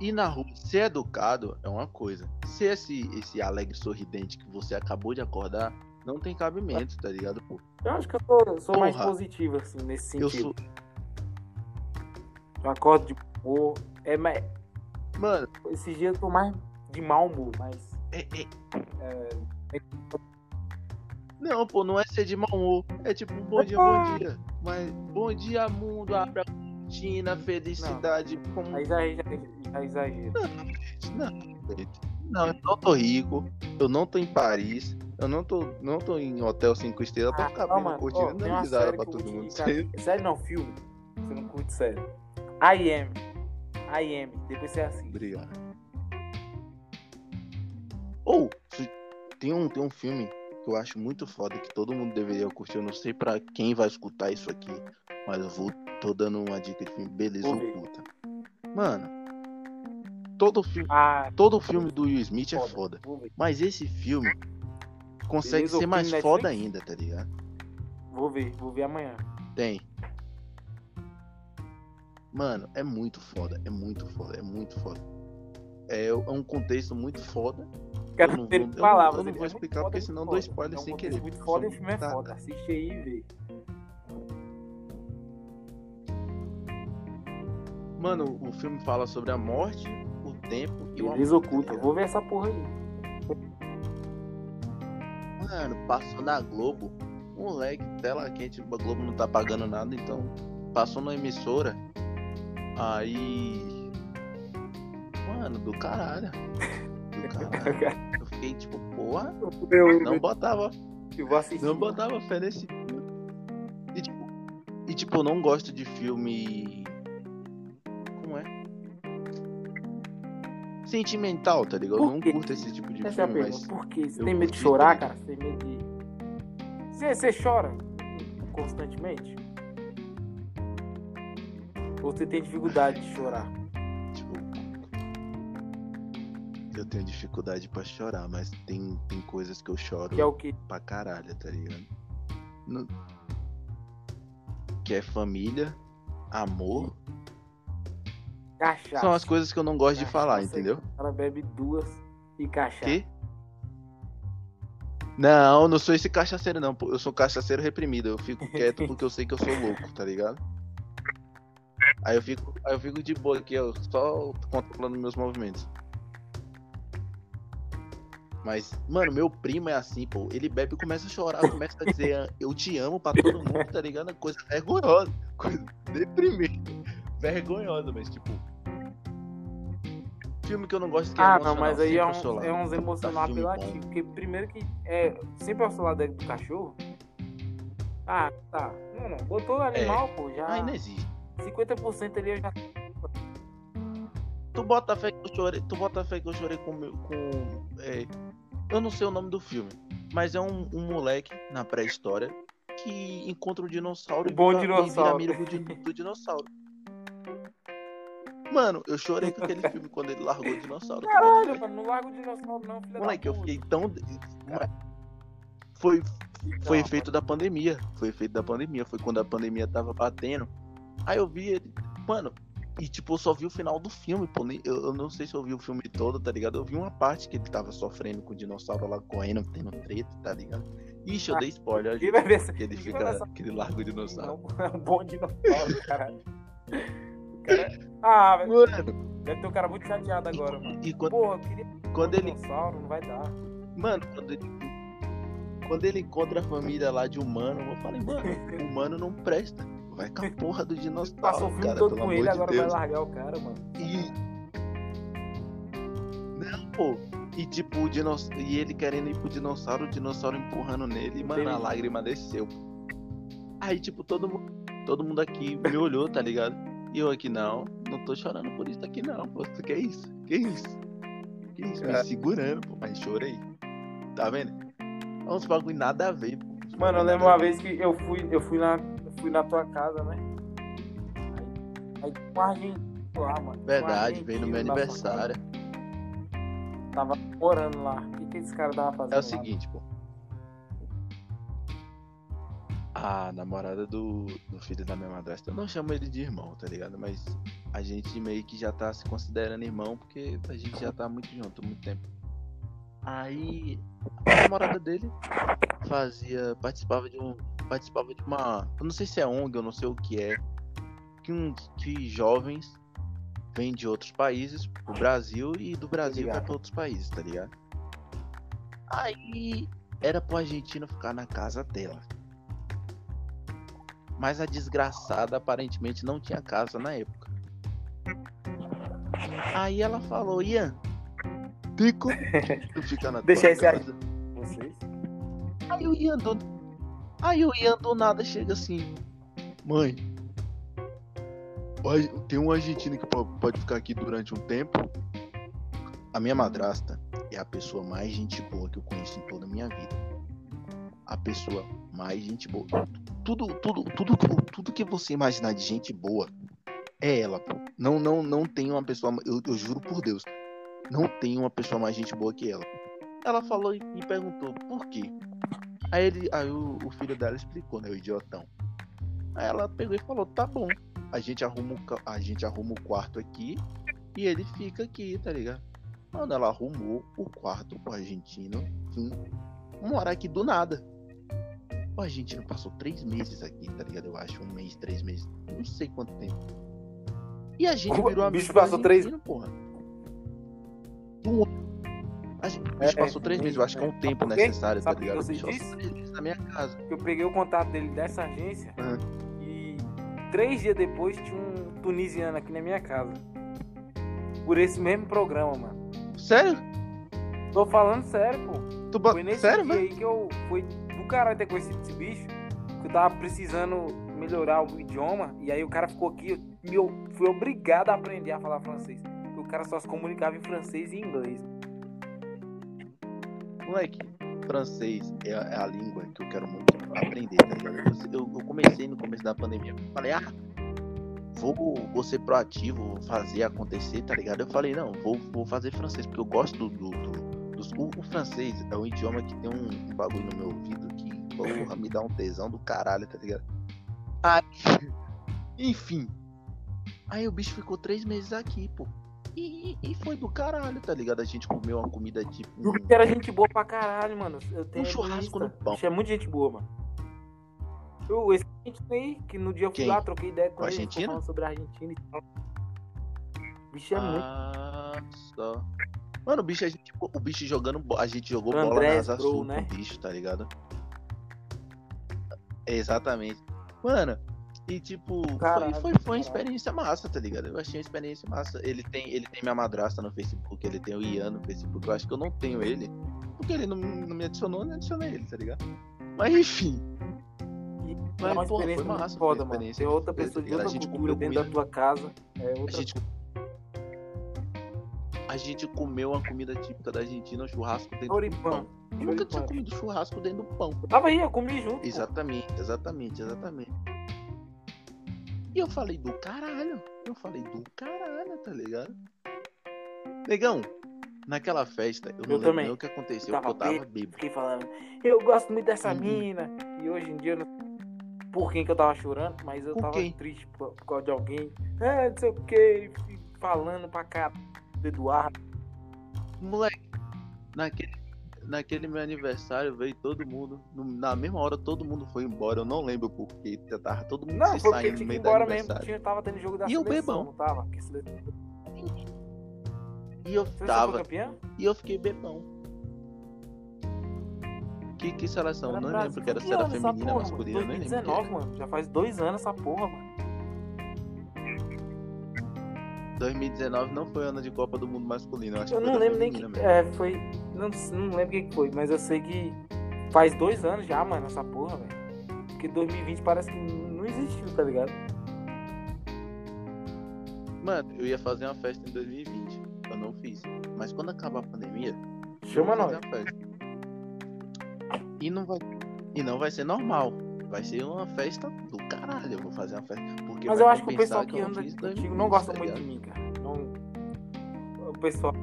Ir na rua, ser educado é uma coisa. Ser esse, esse alegre sorridente que você acabou de acordar, não tem cabimento, tá ligado? Pô, Eu acho que eu sou, eu sou mais positivo, assim, nesse eu sentido. sou. Eu acordo de boa. É, mas Mano, esses dias eu tô mais de mau humor, mas. é, é- é, Não, pô, não é ser de mau humor. É tipo, bom dia, bom dia. Mas bom dia, mundo, abre a cortina, felicidade. Como... aí já, já, já exagero. Não, gente. não, eu não tô rico, eu não tô em Paris, eu não tô, não tô em hotel 5 estrelas pra ficar Ah, abrindo mano, cortina dando uma risada pra todo mundo. Série não, filme. Você não curte série. I am. I am. Depois você assiste. Obrigado. Ou, se- tem, um, tem um filme que eu acho muito foda, que todo mundo deveria curtir. Eu não sei pra quem vai escutar isso aqui, mas eu vou, tô dando uma dica de filme, beleza oculta. Mano, todo filme, Ah, todo filme do Will Smith é foda. foda. Vou ver. Mas esse filme consegue Beleza ser mais foda Netflix? ainda, tá ligado? Vou ver. Vou ver amanhã. Tem. Mano, é muito foda, é muito foda, é muito foda. É, é um contexto muito foda. Quero Eu não ter vou- eu não- palavras. eu não vou é explicar, porque muito senão dou spoiler É um sem querer. muito foda e o filme é Tá, foda. Assiste aí e vê. Mano, o filme fala sobre a morte, o tempo e o amor. oculta. ligado? Vou ver essa porra aí. Mano, passou na Globo. Moleque, tela quente, a Globo não tá pagando nada, então passou na emissora. Aí. Mano, do caralho. Eu fiquei tipo, porra, Eu, não botava, não botava fé nesse filme. E tipo, e, tipo, eu não gosto de filme. Como é? Sentimental, tá ligado? Eu não curto esse tipo de Essa é filme, pergunta. mas. Por quê? Você tem medo de chorar, cara? Você tem medo de. Você, você chora constantemente? Ou você tem dificuldade de chorar? Eu tenho dificuldade pra chorar, mas tem, tem coisas que eu choro Que é o quê? pra caralho, tá ligado? No- Que é família, amor. Cachaça. São as coisas que eu não gosto de falar, Cachaça, entendeu? Cara bebe duas e cachaça. Que? Não, não sou esse cachaceiro não. Eu sou cachaceiro reprimido. Eu fico quieto porque eu sei que eu sou louco, tá ligado? Aí eu fico, aí eu fico de boa aqui, eu só controlando meus movimentos. Mas, mano, meu primo é assim, pô. Ele bebe e começa a chorar, começa a dizer "Ah, eu te amo pra todo mundo, tá ligado? Coisa vergonhosa, coisa deprimente. Vergonhosa, mas tipo. Filme que eu não gosto que é Ah, não, mas aí é, um, é uns emocional apelativo. Porque primeiro que é sempre ao lado do cachorro. Ah, tá. Não, não. Botou animal, pô, já. Ai, não existe. 50% ali eu já. Tu bota fé que eu chorei, tu bota fé que eu chorei com com é, eu não sei o nome do filme, mas é um, um moleque na pré-história que encontra um dinossauro O bom e vira, dinossauro. e vira amigo do, do dinossauro. Mano, eu chorei com aquele filme quando ele largou o dinossauro. Caralho, mano, não larga o dinossauro, não, filha Moleque, da eu fiquei tão foi foi Não, efeito da pandemia. Foi efeito da pandemia. Foi quando a pandemia tava batendo. Aí eu vi ele. Mano, e tipo, eu só vi o final do filme, pô. nem- Eu, eu não sei se eu vi o filme todo, tá ligado? Eu vi uma parte que ele tava sofrendo com o dinossauro lá correndo, tendo treta, tá ligado? Ixi, eu dei spoiler. Vai ver. Que ele fica. Que ele larga o dinossauro. [LAUGHS] É um bom dinossauro, caralho. Cara... Ah, velho. Mano, Deve ter um cara muito chateado agora, mano. e quando, Pô, eu queria quando um ele. dinossauro, não vai dar. Mano, quando ele. Quando ele encontra a família lá de humano, eu falei, mano, [LAUGHS] humano não presta. Vai com a porra do dinossauro. Passou o filme cara, todo com ele, de agora Deus. vai largar o cara, mano. E. Não, pô. E tipo, o. E ele querendo ir pro dinossauro, o dinossauro empurrando nele, e, mano, a Entendi. lágrima desceu. Aí, tipo, todo mundo, todo mundo aqui me olhou, tá ligado? E eu aqui, não, não tô chorando por isso aqui não, pô. Que isso? Que isso? Que isso? Me segurando, pô, mas chorei. Tá vendo? É uns bagulho nada a ver, pô. Mano, eu lembro a uma vez que eu fui, eu fui na, fui na tua casa, né? Aí, aí com a argentino lá, mano. com um Verdade, veio no meu aniversário. Tava morando lá. O que, que esse cara tava fazendo? É o lá? seguinte, pô. A namorada do, do filho da minha madrasta, eu não chamo ele de irmão, tá ligado? Mas a gente meio que já tá se considerando irmão porque a gente já tá muito junto muito tempo. Aí a namorada dele fazia. participava de um. participava de uma. Eu não sei se é ONG, eu não sei o que é. Que, uns, que jovens vêm de outros países pro Brasil e do Brasil vai pra outros países, tá ligado? Aí era pro argentino ficar na casa dela. Mas a desgraçada aparentemente não tinha casa na época. Aí ela falou, Ian, tem como [LAUGHS] tu ficar na Deixa esse casa? Aí o Ian do... Aí o Ian do nada chega assim, mãe, tem um argentino que po- pode ficar aqui durante um tempo. A minha madrasta é a pessoa mais gente boa que eu conheço em toda a minha vida. A pessoa mais gente boa. Tudo, tudo, tudo, tudo, que você imaginar de gente boa é ela. Não, não, não tem uma pessoa. Eu, eu juro por Deus, não tem uma pessoa mais gente boa que ela. Ela falou e e perguntou por quê. Aí ele, aí o, o filho dela explicou, né, o idiotão. Aí ela pegou e falou, tá bom, a gente arruma o, a gente arruma o quarto aqui e ele fica aqui, tá ligado? Mano, ela arrumou o quarto pro argentino vir morar aqui do nada. O argentino passou três meses aqui, tá ligado? Eu acho, um mês, três meses, não sei quanto tempo. E a gente virou o amigo bicho do passou três- porra. Um- A gente, É, passou três meses, eu acho que é um tempo Por quê? necessário, tá ligado? Você disse? na minha casa. eu peguei o contato dele dessa agência e três dias depois tinha um tunisiano aqui na minha casa. Por esse mesmo programa, mano. Sério? Tô falando sério, pô. Tu bo- Foi nesse Sério, dia velho? aí que eu. Foi do caralho ter conhecido esse bicho. Que eu tava precisando melhorar o idioma. E aí o cara ficou aqui. Eu, me- eu fui obrigado a aprender a falar francês. Porque o cara só se comunicava em francês e inglês. Moleque, francês é a, é a língua que eu quero muito aprender, tá ligado? Eu, eu- comecei no começo da pandemia. Falei, ah, vou, vou ser proativo, fazer acontecer, tá ligado? Eu falei, não, vou, vou fazer francês, porque eu gosto do. do, o, o francês é um idioma que tem um, um bagulho no meu ouvido que, porra, me dá um tesão do caralho, tá ligado? Aí, [LAUGHS] enfim. Aí o bicho ficou três meses aqui, pô. E, e- foi do caralho, tá ligado? A gente comeu uma comida tipo. E o bicho era gente boa pra caralho, mano. Eu tenho Um churrasco no pão. É muito gente boa, mano. Eu, esse argentino aí, que no dia eu fui lá, troquei ideia com O ele. ficou argentino? falando sobre a Argentina e tal. O bicho é muito. Ah, só. Mano, o bicho, a gente, o bicho jogando A gente jogou bola Andrés na Asa Bro, Sul né? com o bicho, tá ligado? Exatamente. Mano, e tipo, Caralho, foi, foi, foi uma experiência massa, tá ligado? Eu achei uma experiência massa. Ele tem, ele tem minha madrasta no Facebook, ele tem o Ian no Facebook. Eu acho que eu não tenho ele. Porque ele não, não me adicionou, não adicionei ele, tá ligado? Mas enfim. Mas, é uma experiência foi massa, foda, mano. Ter outra pessoa de. A outra gente cultura comeu dentro da comida- tua casa. É A outra gente, a gente comeu uma comida típica da Argentina, um churrasco dentro do pão. Eu nunca tinha comido churrasco dentro do pão. Tava aí, eu comi junto. pô. Exatamente, exatamente, exatamente. E eu falei do caralho. Eu falei do caralho, tá ligado? Negão, naquela festa, eu não Eu lembro também. nem o que aconteceu, Tava eu tava bêbado. Fiquei falando, eu gosto muito dessa Uhum. mina. E hoje em dia, eu não... por quem que eu tava chorando, mas eu Por tava quem? triste por, por causa de alguém. É, não sei o que, falando pra cá do Eduardo. Moleque, naquele, naquele meu aniversário veio todo mundo. no- na mesma hora todo mundo foi embora. Eu não lembro porque tava todo mundo Não, foi saindo no meio do embora mesmo. aniversário. Tinha, tava tendo jogo da E seleção, bebão? não tava? Porque a seleção... E eu Você tava, e eu fiquei bebão. Que, que seleção? Era não Brasil. lembro que era se era feminina, porra, masculina, mano? nem lembro. o que 2019, mano. Já faz dois anos essa porra, mano. 2019 não foi ano de Copa do Mundo masculino, eu acho Eu que não lembro nem que. mesmo. É, foi. Não, não lembro o que que foi, mas eu sei que faz dois anos já, mano, essa porra, velho. Porque 2020 parece que não existiu, tá ligado? Mano, eu ia fazer uma festa em 2020. Eu não fiz. Mas quando acabar a pandemia, Chama nós. E não vai. E não vai ser normal. Vai ser uma festa do caralho. Eu vou fazer uma festa. Porque Mas eu acho que o pessoal que não anda contigo 2020, não gosta tá muito de mim, cara. Não... O pessoal.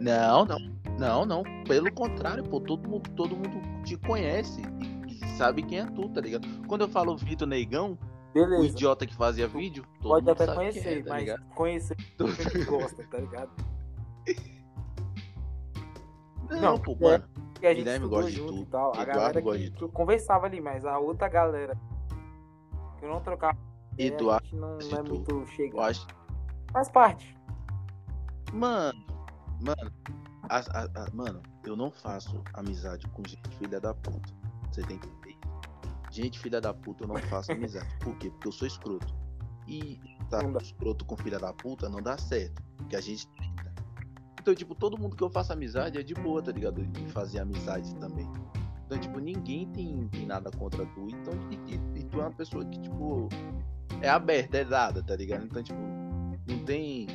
Não, não. Não, não. Pelo contrário, pô, todo mundo, todo mundo te conhece e, e sabe quem é tu, tá ligado? Quando eu falo Vitor Negão, o Beleza. idiota que fazia vídeo, todo Pode até sabe conhecer, é, tá mas ligado? conhecer [LAUGHS] quem gosta, tá ligado? Não, Não, pô, é. mano. Porque a gente Guilherme gosta de junto tu, e tal. A galera gosta que, de que conversava ali, mas a outra galera que eu não trocava. Eduardo a não, não é muito Eu chegado. acho. Faz parte. Mano, mano, as- a- a- mano, eu não faço amizade com gente filha da puta. Você tem que entender. Gente filha da puta, eu não faço amizade. Por quê? Porque eu sou escroto. E tá escroto com filha da puta não dá certo. Porque a gente tenta. Então, tipo, todo mundo que eu faço amizade é de boa, tá ligado? De fazer amizade também. Então, tipo, ninguém tem, tem nada contra tu. Então, e, e- e tu é uma pessoa que, tipo, é aberta, é dada, tá ligado? Então, tipo, não tem.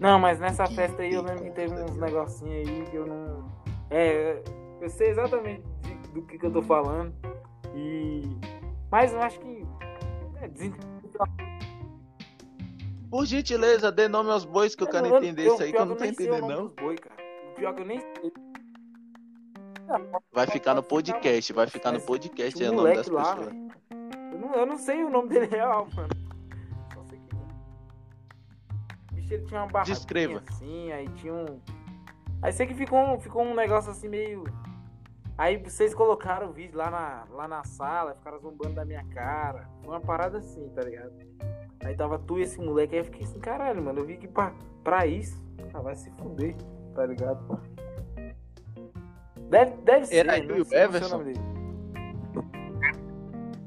Não, mas nessa festa aí eu lembro que teve tá uns negocinhos aí que eu não. É, eu sei exatamente do que, que eu tô falando. E. Mas eu acho que. É, Por gentileza, dê nome aos bois que eu quero entender isso aí, que eu não tô entendendo, não. boi, Pior que eu nem sei. Vai ficar no podcast, vai ficar no podcast é o nome das lá, pessoas. Eu não, eu não sei o nome dele real, mano. Só sei que. O bicho ele tinha uma barraquinha Descreva. assim, aí tinha um. Aí sei que ficou um, ficou um negócio assim meio. Aí vocês colocaram o vídeo lá na, lá na sala, ficaram zombando da minha cara. Foi uma parada assim, tá ligado? Aí tava tu e esse moleque, aí eu fiquei assim, caralho, mano, eu vim aqui pra, pra isso. Ah, vai se fuder, tá ligado? Deve, deve ser, Era eu e o Everson?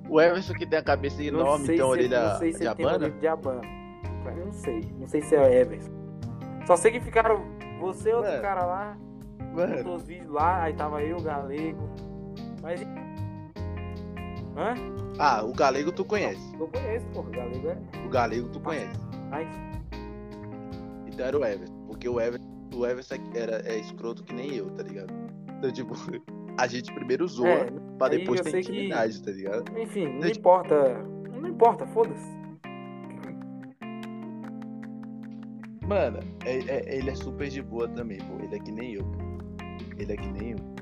O Everson que tem a cabeça enorme, a se- orelha não sei se ele tem de abana. Não sei. Não sei se é o Everson. Só sei que ficaram você e outro Mano. cara lá, Mano, os vídeos lá, aí tava eu, o Galego. Mas. Hã? ah, o galego tu conhece. Eu conheço, pô. O Galego é. O galego tu conhece. Mas. Então era o Everson. Porque o Everson, o Everson era, é escroto que nem eu, tá ligado? Então, tipo, [LAUGHS] a gente primeiro zoa É, pra depois ter sei que- intimidade, tá ligado? enfim, não É, tipo- importa. Não importa, foda-se. Mano, é- é- ele é super de boa também, pô. Ele é que nem eu, pô. Ele é que nem eu.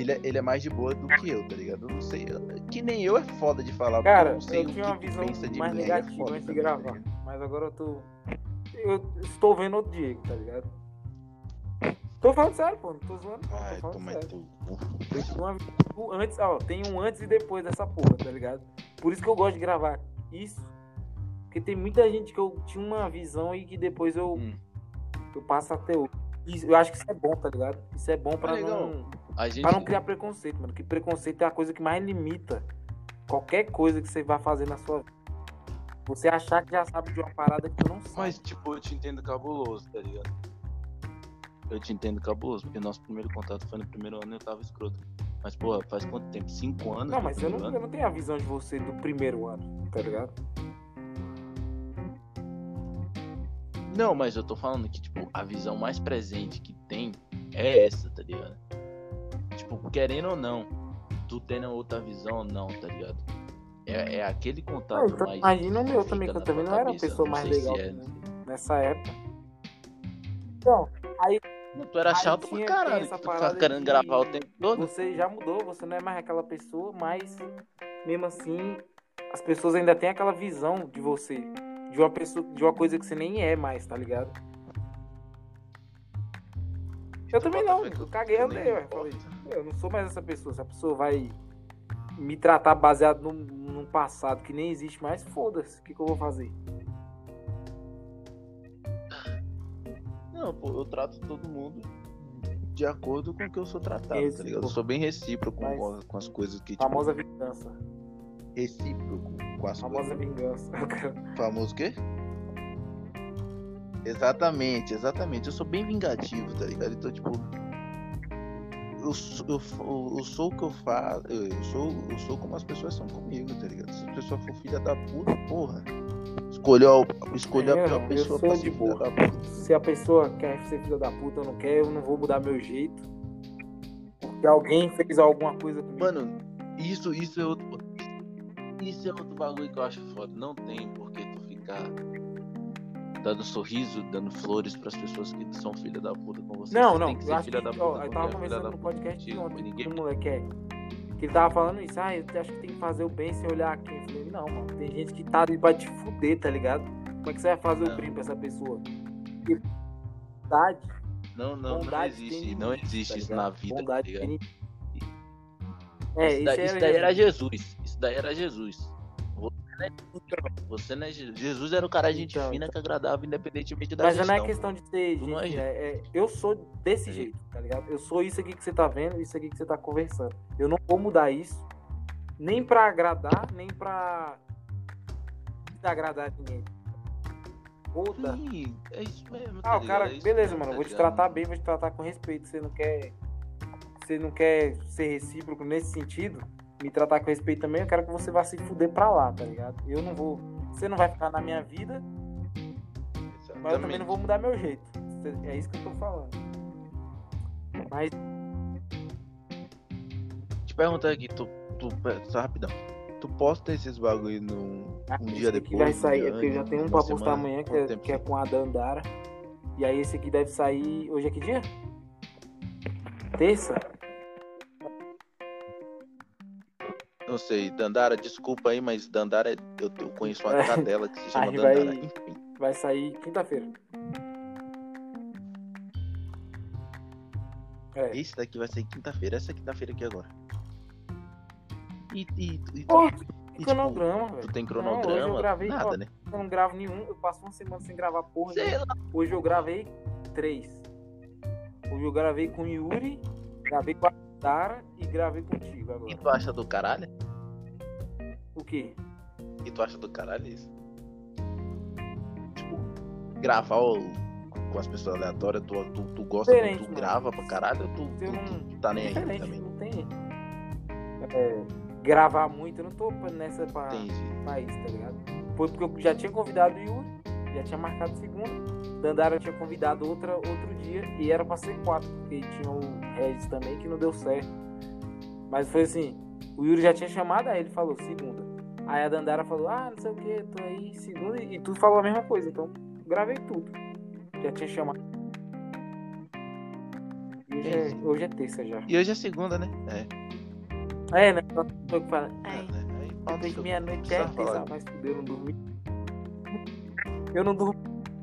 Ele é, ele é mais de boa do que eu, tá ligado? Eu não sei. eu- que nem eu é foda de falar, Cara, eu não sei eu o tinha que uma visão pensa de mais é negativa foda antes de tá gravar. ligado? Mas agora eu tô. Eu estou vendo outro Diego, tá ligado? Tô falando sério, pô. Não tô zoando. não, Ai, tô falando sério. uma- o antes, ó, tem um antes e depois dessa porra, tá ligado? Por isso que eu gosto de gravar isso. Porque tem muita gente que eu tinha uma visão e que depois eu, Hum. eu passo até. Isso, eu acho que isso é bom, tá ligado? Isso é bom pra, legal. não, A gente. pra não criar preconceito, mano. Que preconceito é a coisa que mais limita qualquer coisa que você vai fazer na sua vida. Você achar que já sabe de uma parada que tu não sabe. Mas, tipo, eu te entendo cabuloso, tá ligado? Eu te entendo cabuloso, porque nosso primeiro contato foi no primeiro ano e eu tava escroto. Mas, porra, faz quanto tempo? Cinco anos? não, mas eu não, ano? eu não tenho a visão de você do primeiro ano, tá ligado? Não, mas eu tô falando que, tipo, a visão mais presente que tem é essa, tá ligado? Tipo, querendo ou não, tu tendo outra visão ou não, tá ligado? É, é aquele Ah, contato então, mais. imagina o meu também, que eu também não era a pessoa mais legal é, né, nessa época. Então, aí Não, tu era chato pra caralho, tu ficava querendo gravar o tempo todo. você já mudou, você não é mais aquela pessoa, mas mesmo assim as pessoas ainda têm aquela visão de você, de uma pessoa, de uma coisa que você nem é mais, tá ligado? Eu também não, eu caguei andei, ué, falei. Eu não sou mais essa pessoa, se a pessoa vai me tratar baseado num, num passado que nem existe mais, foda-se, o que, que eu vou fazer? Não, pô, eu trato todo mundo de acordo com o que eu sou tratado, tá Recíproco. ligado? Eu sou bem recíproco com, com as coisas que, tipo, Famosa vingança, recíproco com as famosa coisas. vingança. [LAUGHS] Famoso o quê? Exatamente, exatamente. Eu sou bem vingativo, tá ligado? Então, tipo. Eu, sou- eu, eu sou o que eu faço, eu sou, eu sou como as pessoas são comigo, tá ligado? Se a pessoa for filha da puta, porra. Escolheu, escolheu É, a pior pessoa pra ser filha da puta. Se a pessoa quer ser filha da puta ou não quer, eu não vou mudar meu jeito. Porque alguém fez alguma coisa comigo. Mano, isso, isso é outro. Isso é outro bagulho que eu acho foda. Não tem por que tu ficar dando sorriso, dando flores pras pessoas que são filha da puta com você. Não, Você não, eu acho filha que, da puta ó, eu tava é conversando no podcast contigo, ontem ninguém com um moleque é, que ele tava falando isso, ah, eu acho que tem que fazer o bem sem olhar quem. Eu falei, não, mano, tem gente que tá ali pra te fuder, tá ligado? Como é que você vai fazer Não. o bem pra essa pessoa? Que Bondade, Não, não, não bondade tem existe. limite, Não existe tá isso na vida, tá Bondade ligado? tem. É, isso, daí, isso, isso daí era Jesus. Isso daí era Jesus. Você não é Jesus. Jesus era o cara gente Então, fina que agradava independentemente da Mas não é gestão. questão de ser gente, não é é, gente. é- eu sou desse É. jeito, tá ligado? Eu sou isso aqui que você tá vendo, isso aqui que você tá conversando. Eu não vou mudar isso, nem pra agradar, nem pra desagradar ninguém. Puta. Sim, é isso mesmo. Ah, tá o cara? É beleza, mesmo, mano, tá vou te tratar bem, vou te tratar com respeito. Você não quer. Você não quer ser recíproco nesse sentido, me tratar com respeito também, eu quero que você vá se fuder pra lá, tá ligado? Eu não vou. Você não vai ficar na minha vida, mas eu também não vou mudar meu jeito. É isso que eu tô falando. Mas Te perguntar aqui, tu, tu, só rapidão. Tu posta esses bagulho num Ah, um esse dia depois? vai um sair, é porque eu já tenho um pra postar semana? amanhã, que é, que é com a Dandara. E aí esse aqui deve sair. Hoje é que dia? Terça? Não sei, Dandara, desculpa aí, mas Dandara, eu, eu conheço uma É. cadela que se chama Aí vai- Dandara. Enfim, Vai sair quinta-feira. É. esse daqui vai ser quinta-feira, essa quinta-feira aqui agora. E, e, e, Pô, e, cronograma, tipo, velho. tu tem Não, cronograma? eu gravei, Nada, ó, né? Eu não gravo nenhum, eu passo uma semana sem gravar porra. Nenhuma. Hoje eu gravei três. Hoje eu gravei com Yuri, gravei com a Dara e gravei contigo E agora. tu acha do caralho? O quê? E tu acha do caralho isso? Tipo, gravar o- com as pessoas aleatórias, tu, tu, tu gosta, Diferente, tu, tu mano. grava pra caralho tu, tu, não- tu- tá nem aí também? não tem. é, gravar muito, eu não tô nessa pra, Entendi. pra isso, tá ligado? Foi porque eu já tinha convidado o Yuri, já tinha marcado segunda. Dandara tinha convidado outra, outro dia e era pra ser quatro, porque tinha o Regis também que não deu certo. Mas foi assim, o Yuri já tinha chamado, aí ele falou segunda. Aí a Dandara falou, ah, não sei o que, tô aí segunda, e tu falou a mesma coisa, então gravei tudo. Já tinha chamado. Hoje, é, hoje é terça já. E hoje é segunda, né? É. É, né? Só que eu falo, é ai, né? Aí, meia-noite é terça, mas fudeu, eu não dormi. Eu não dormi.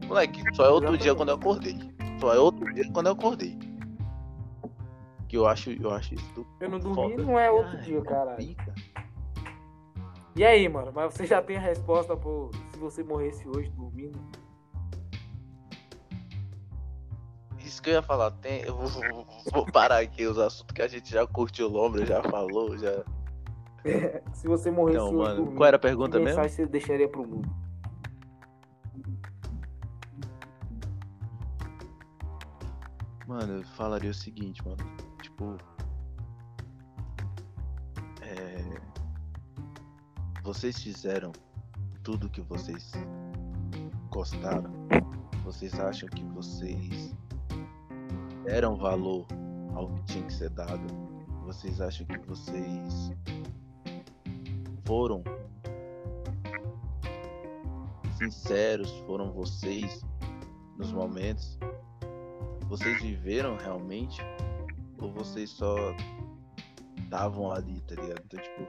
Moleque, só é outro Exatamente. dia quando eu acordei. Só é outro dia quando eu acordei. Que eu acho, eu acho isso do Eu não dormi, foda. não é outro Ai, dia, caralho. pica. E aí, mano? Mas você já tem a resposta pro se você morresse hoje dormindo? Isso que eu ia falar, tem, eu vou, vou- vou parar aqui os assuntos que a gente já curtiu o lombro, já falou, já. [LAUGHS] Se você morresse Então, hoje mano, dormindo, qual era a que pergunta mesmo? mensagem você deixaria pro mundo? Mano, eu falaria o seguinte, mano. Tipo. É. Vocês fizeram tudo que vocês gostaram. Vocês acham que vocês deram valor ao que tinha que ser dado. Vocês acham que vocês foram sinceros, foram vocês nos momentos vocês viveram realmente ou vocês só estavam ali, tá ligado? Então, tipo,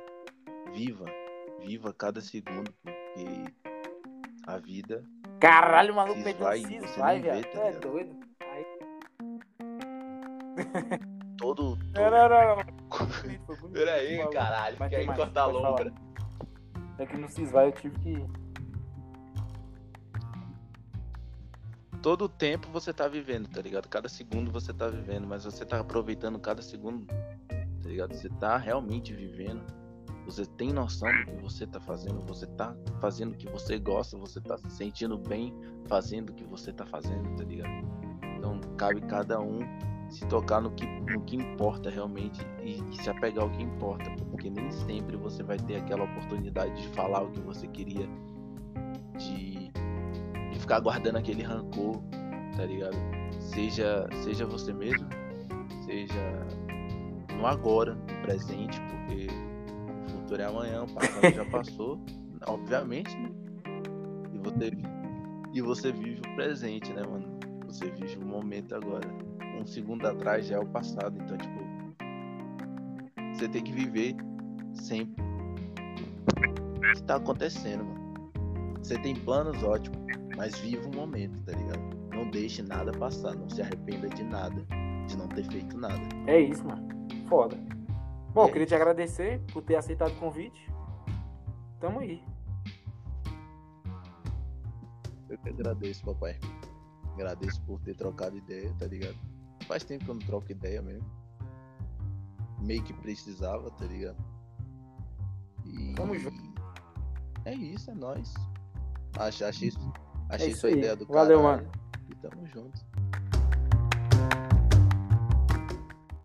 viva, viva cada segundo, porque a vida Caralho, o maluco um esvai, cis, você vai, viado. tá é doido? Aí... [LAUGHS] todo. Não, não, não, não. [LAUGHS] Peraí, caralho, Mas tem aí a falar. lombra. É que no Cisvai eu tive que. Todo tempo você tá vivendo, tá ligado? Cada segundo você tá vivendo, mas você tá aproveitando cada segundo, tá ligado? Você tá realmente vivendo. Você tem noção do que você tá fazendo, você tá fazendo o que você gosta, você tá se sentindo bem fazendo o que você tá fazendo, tá ligado? Então cabe cada um se tocar no que, no que importa realmente e, e, se apegar ao que importa, porque nem sempre você vai ter aquela oportunidade de falar o que você queria, ficar guardando aquele rancor, tá ligado? Seja, seja você mesmo, seja no agora, no presente, porque o futuro é amanhã, o passado já [LAUGHS] passou, obviamente, né? E você, e você vive o presente, né, mano? Você vive o momento agora um segundo atrás já é o passado. Então, tipo, você tem que viver sempre o que tá acontecendo, mano. Você tem planos ótimos, mas viva o momento, tá ligado? Não deixe nada passar, não se arrependa de nada, de não ter feito nada. É isso, mano. Foda. Bom, é queria te agradecer por ter aceitado o convite. Tamo aí. Eu que agradeço, papai. Agradeço por ter trocado ideia, tá ligado? Faz tempo que eu não troco ideia mesmo. Meio que precisava, tá ligado? E... Tamo junto. É isso, é nóis. Achei, achei, achei é sua ideia do cara. Valeu, mano. E tamo junto.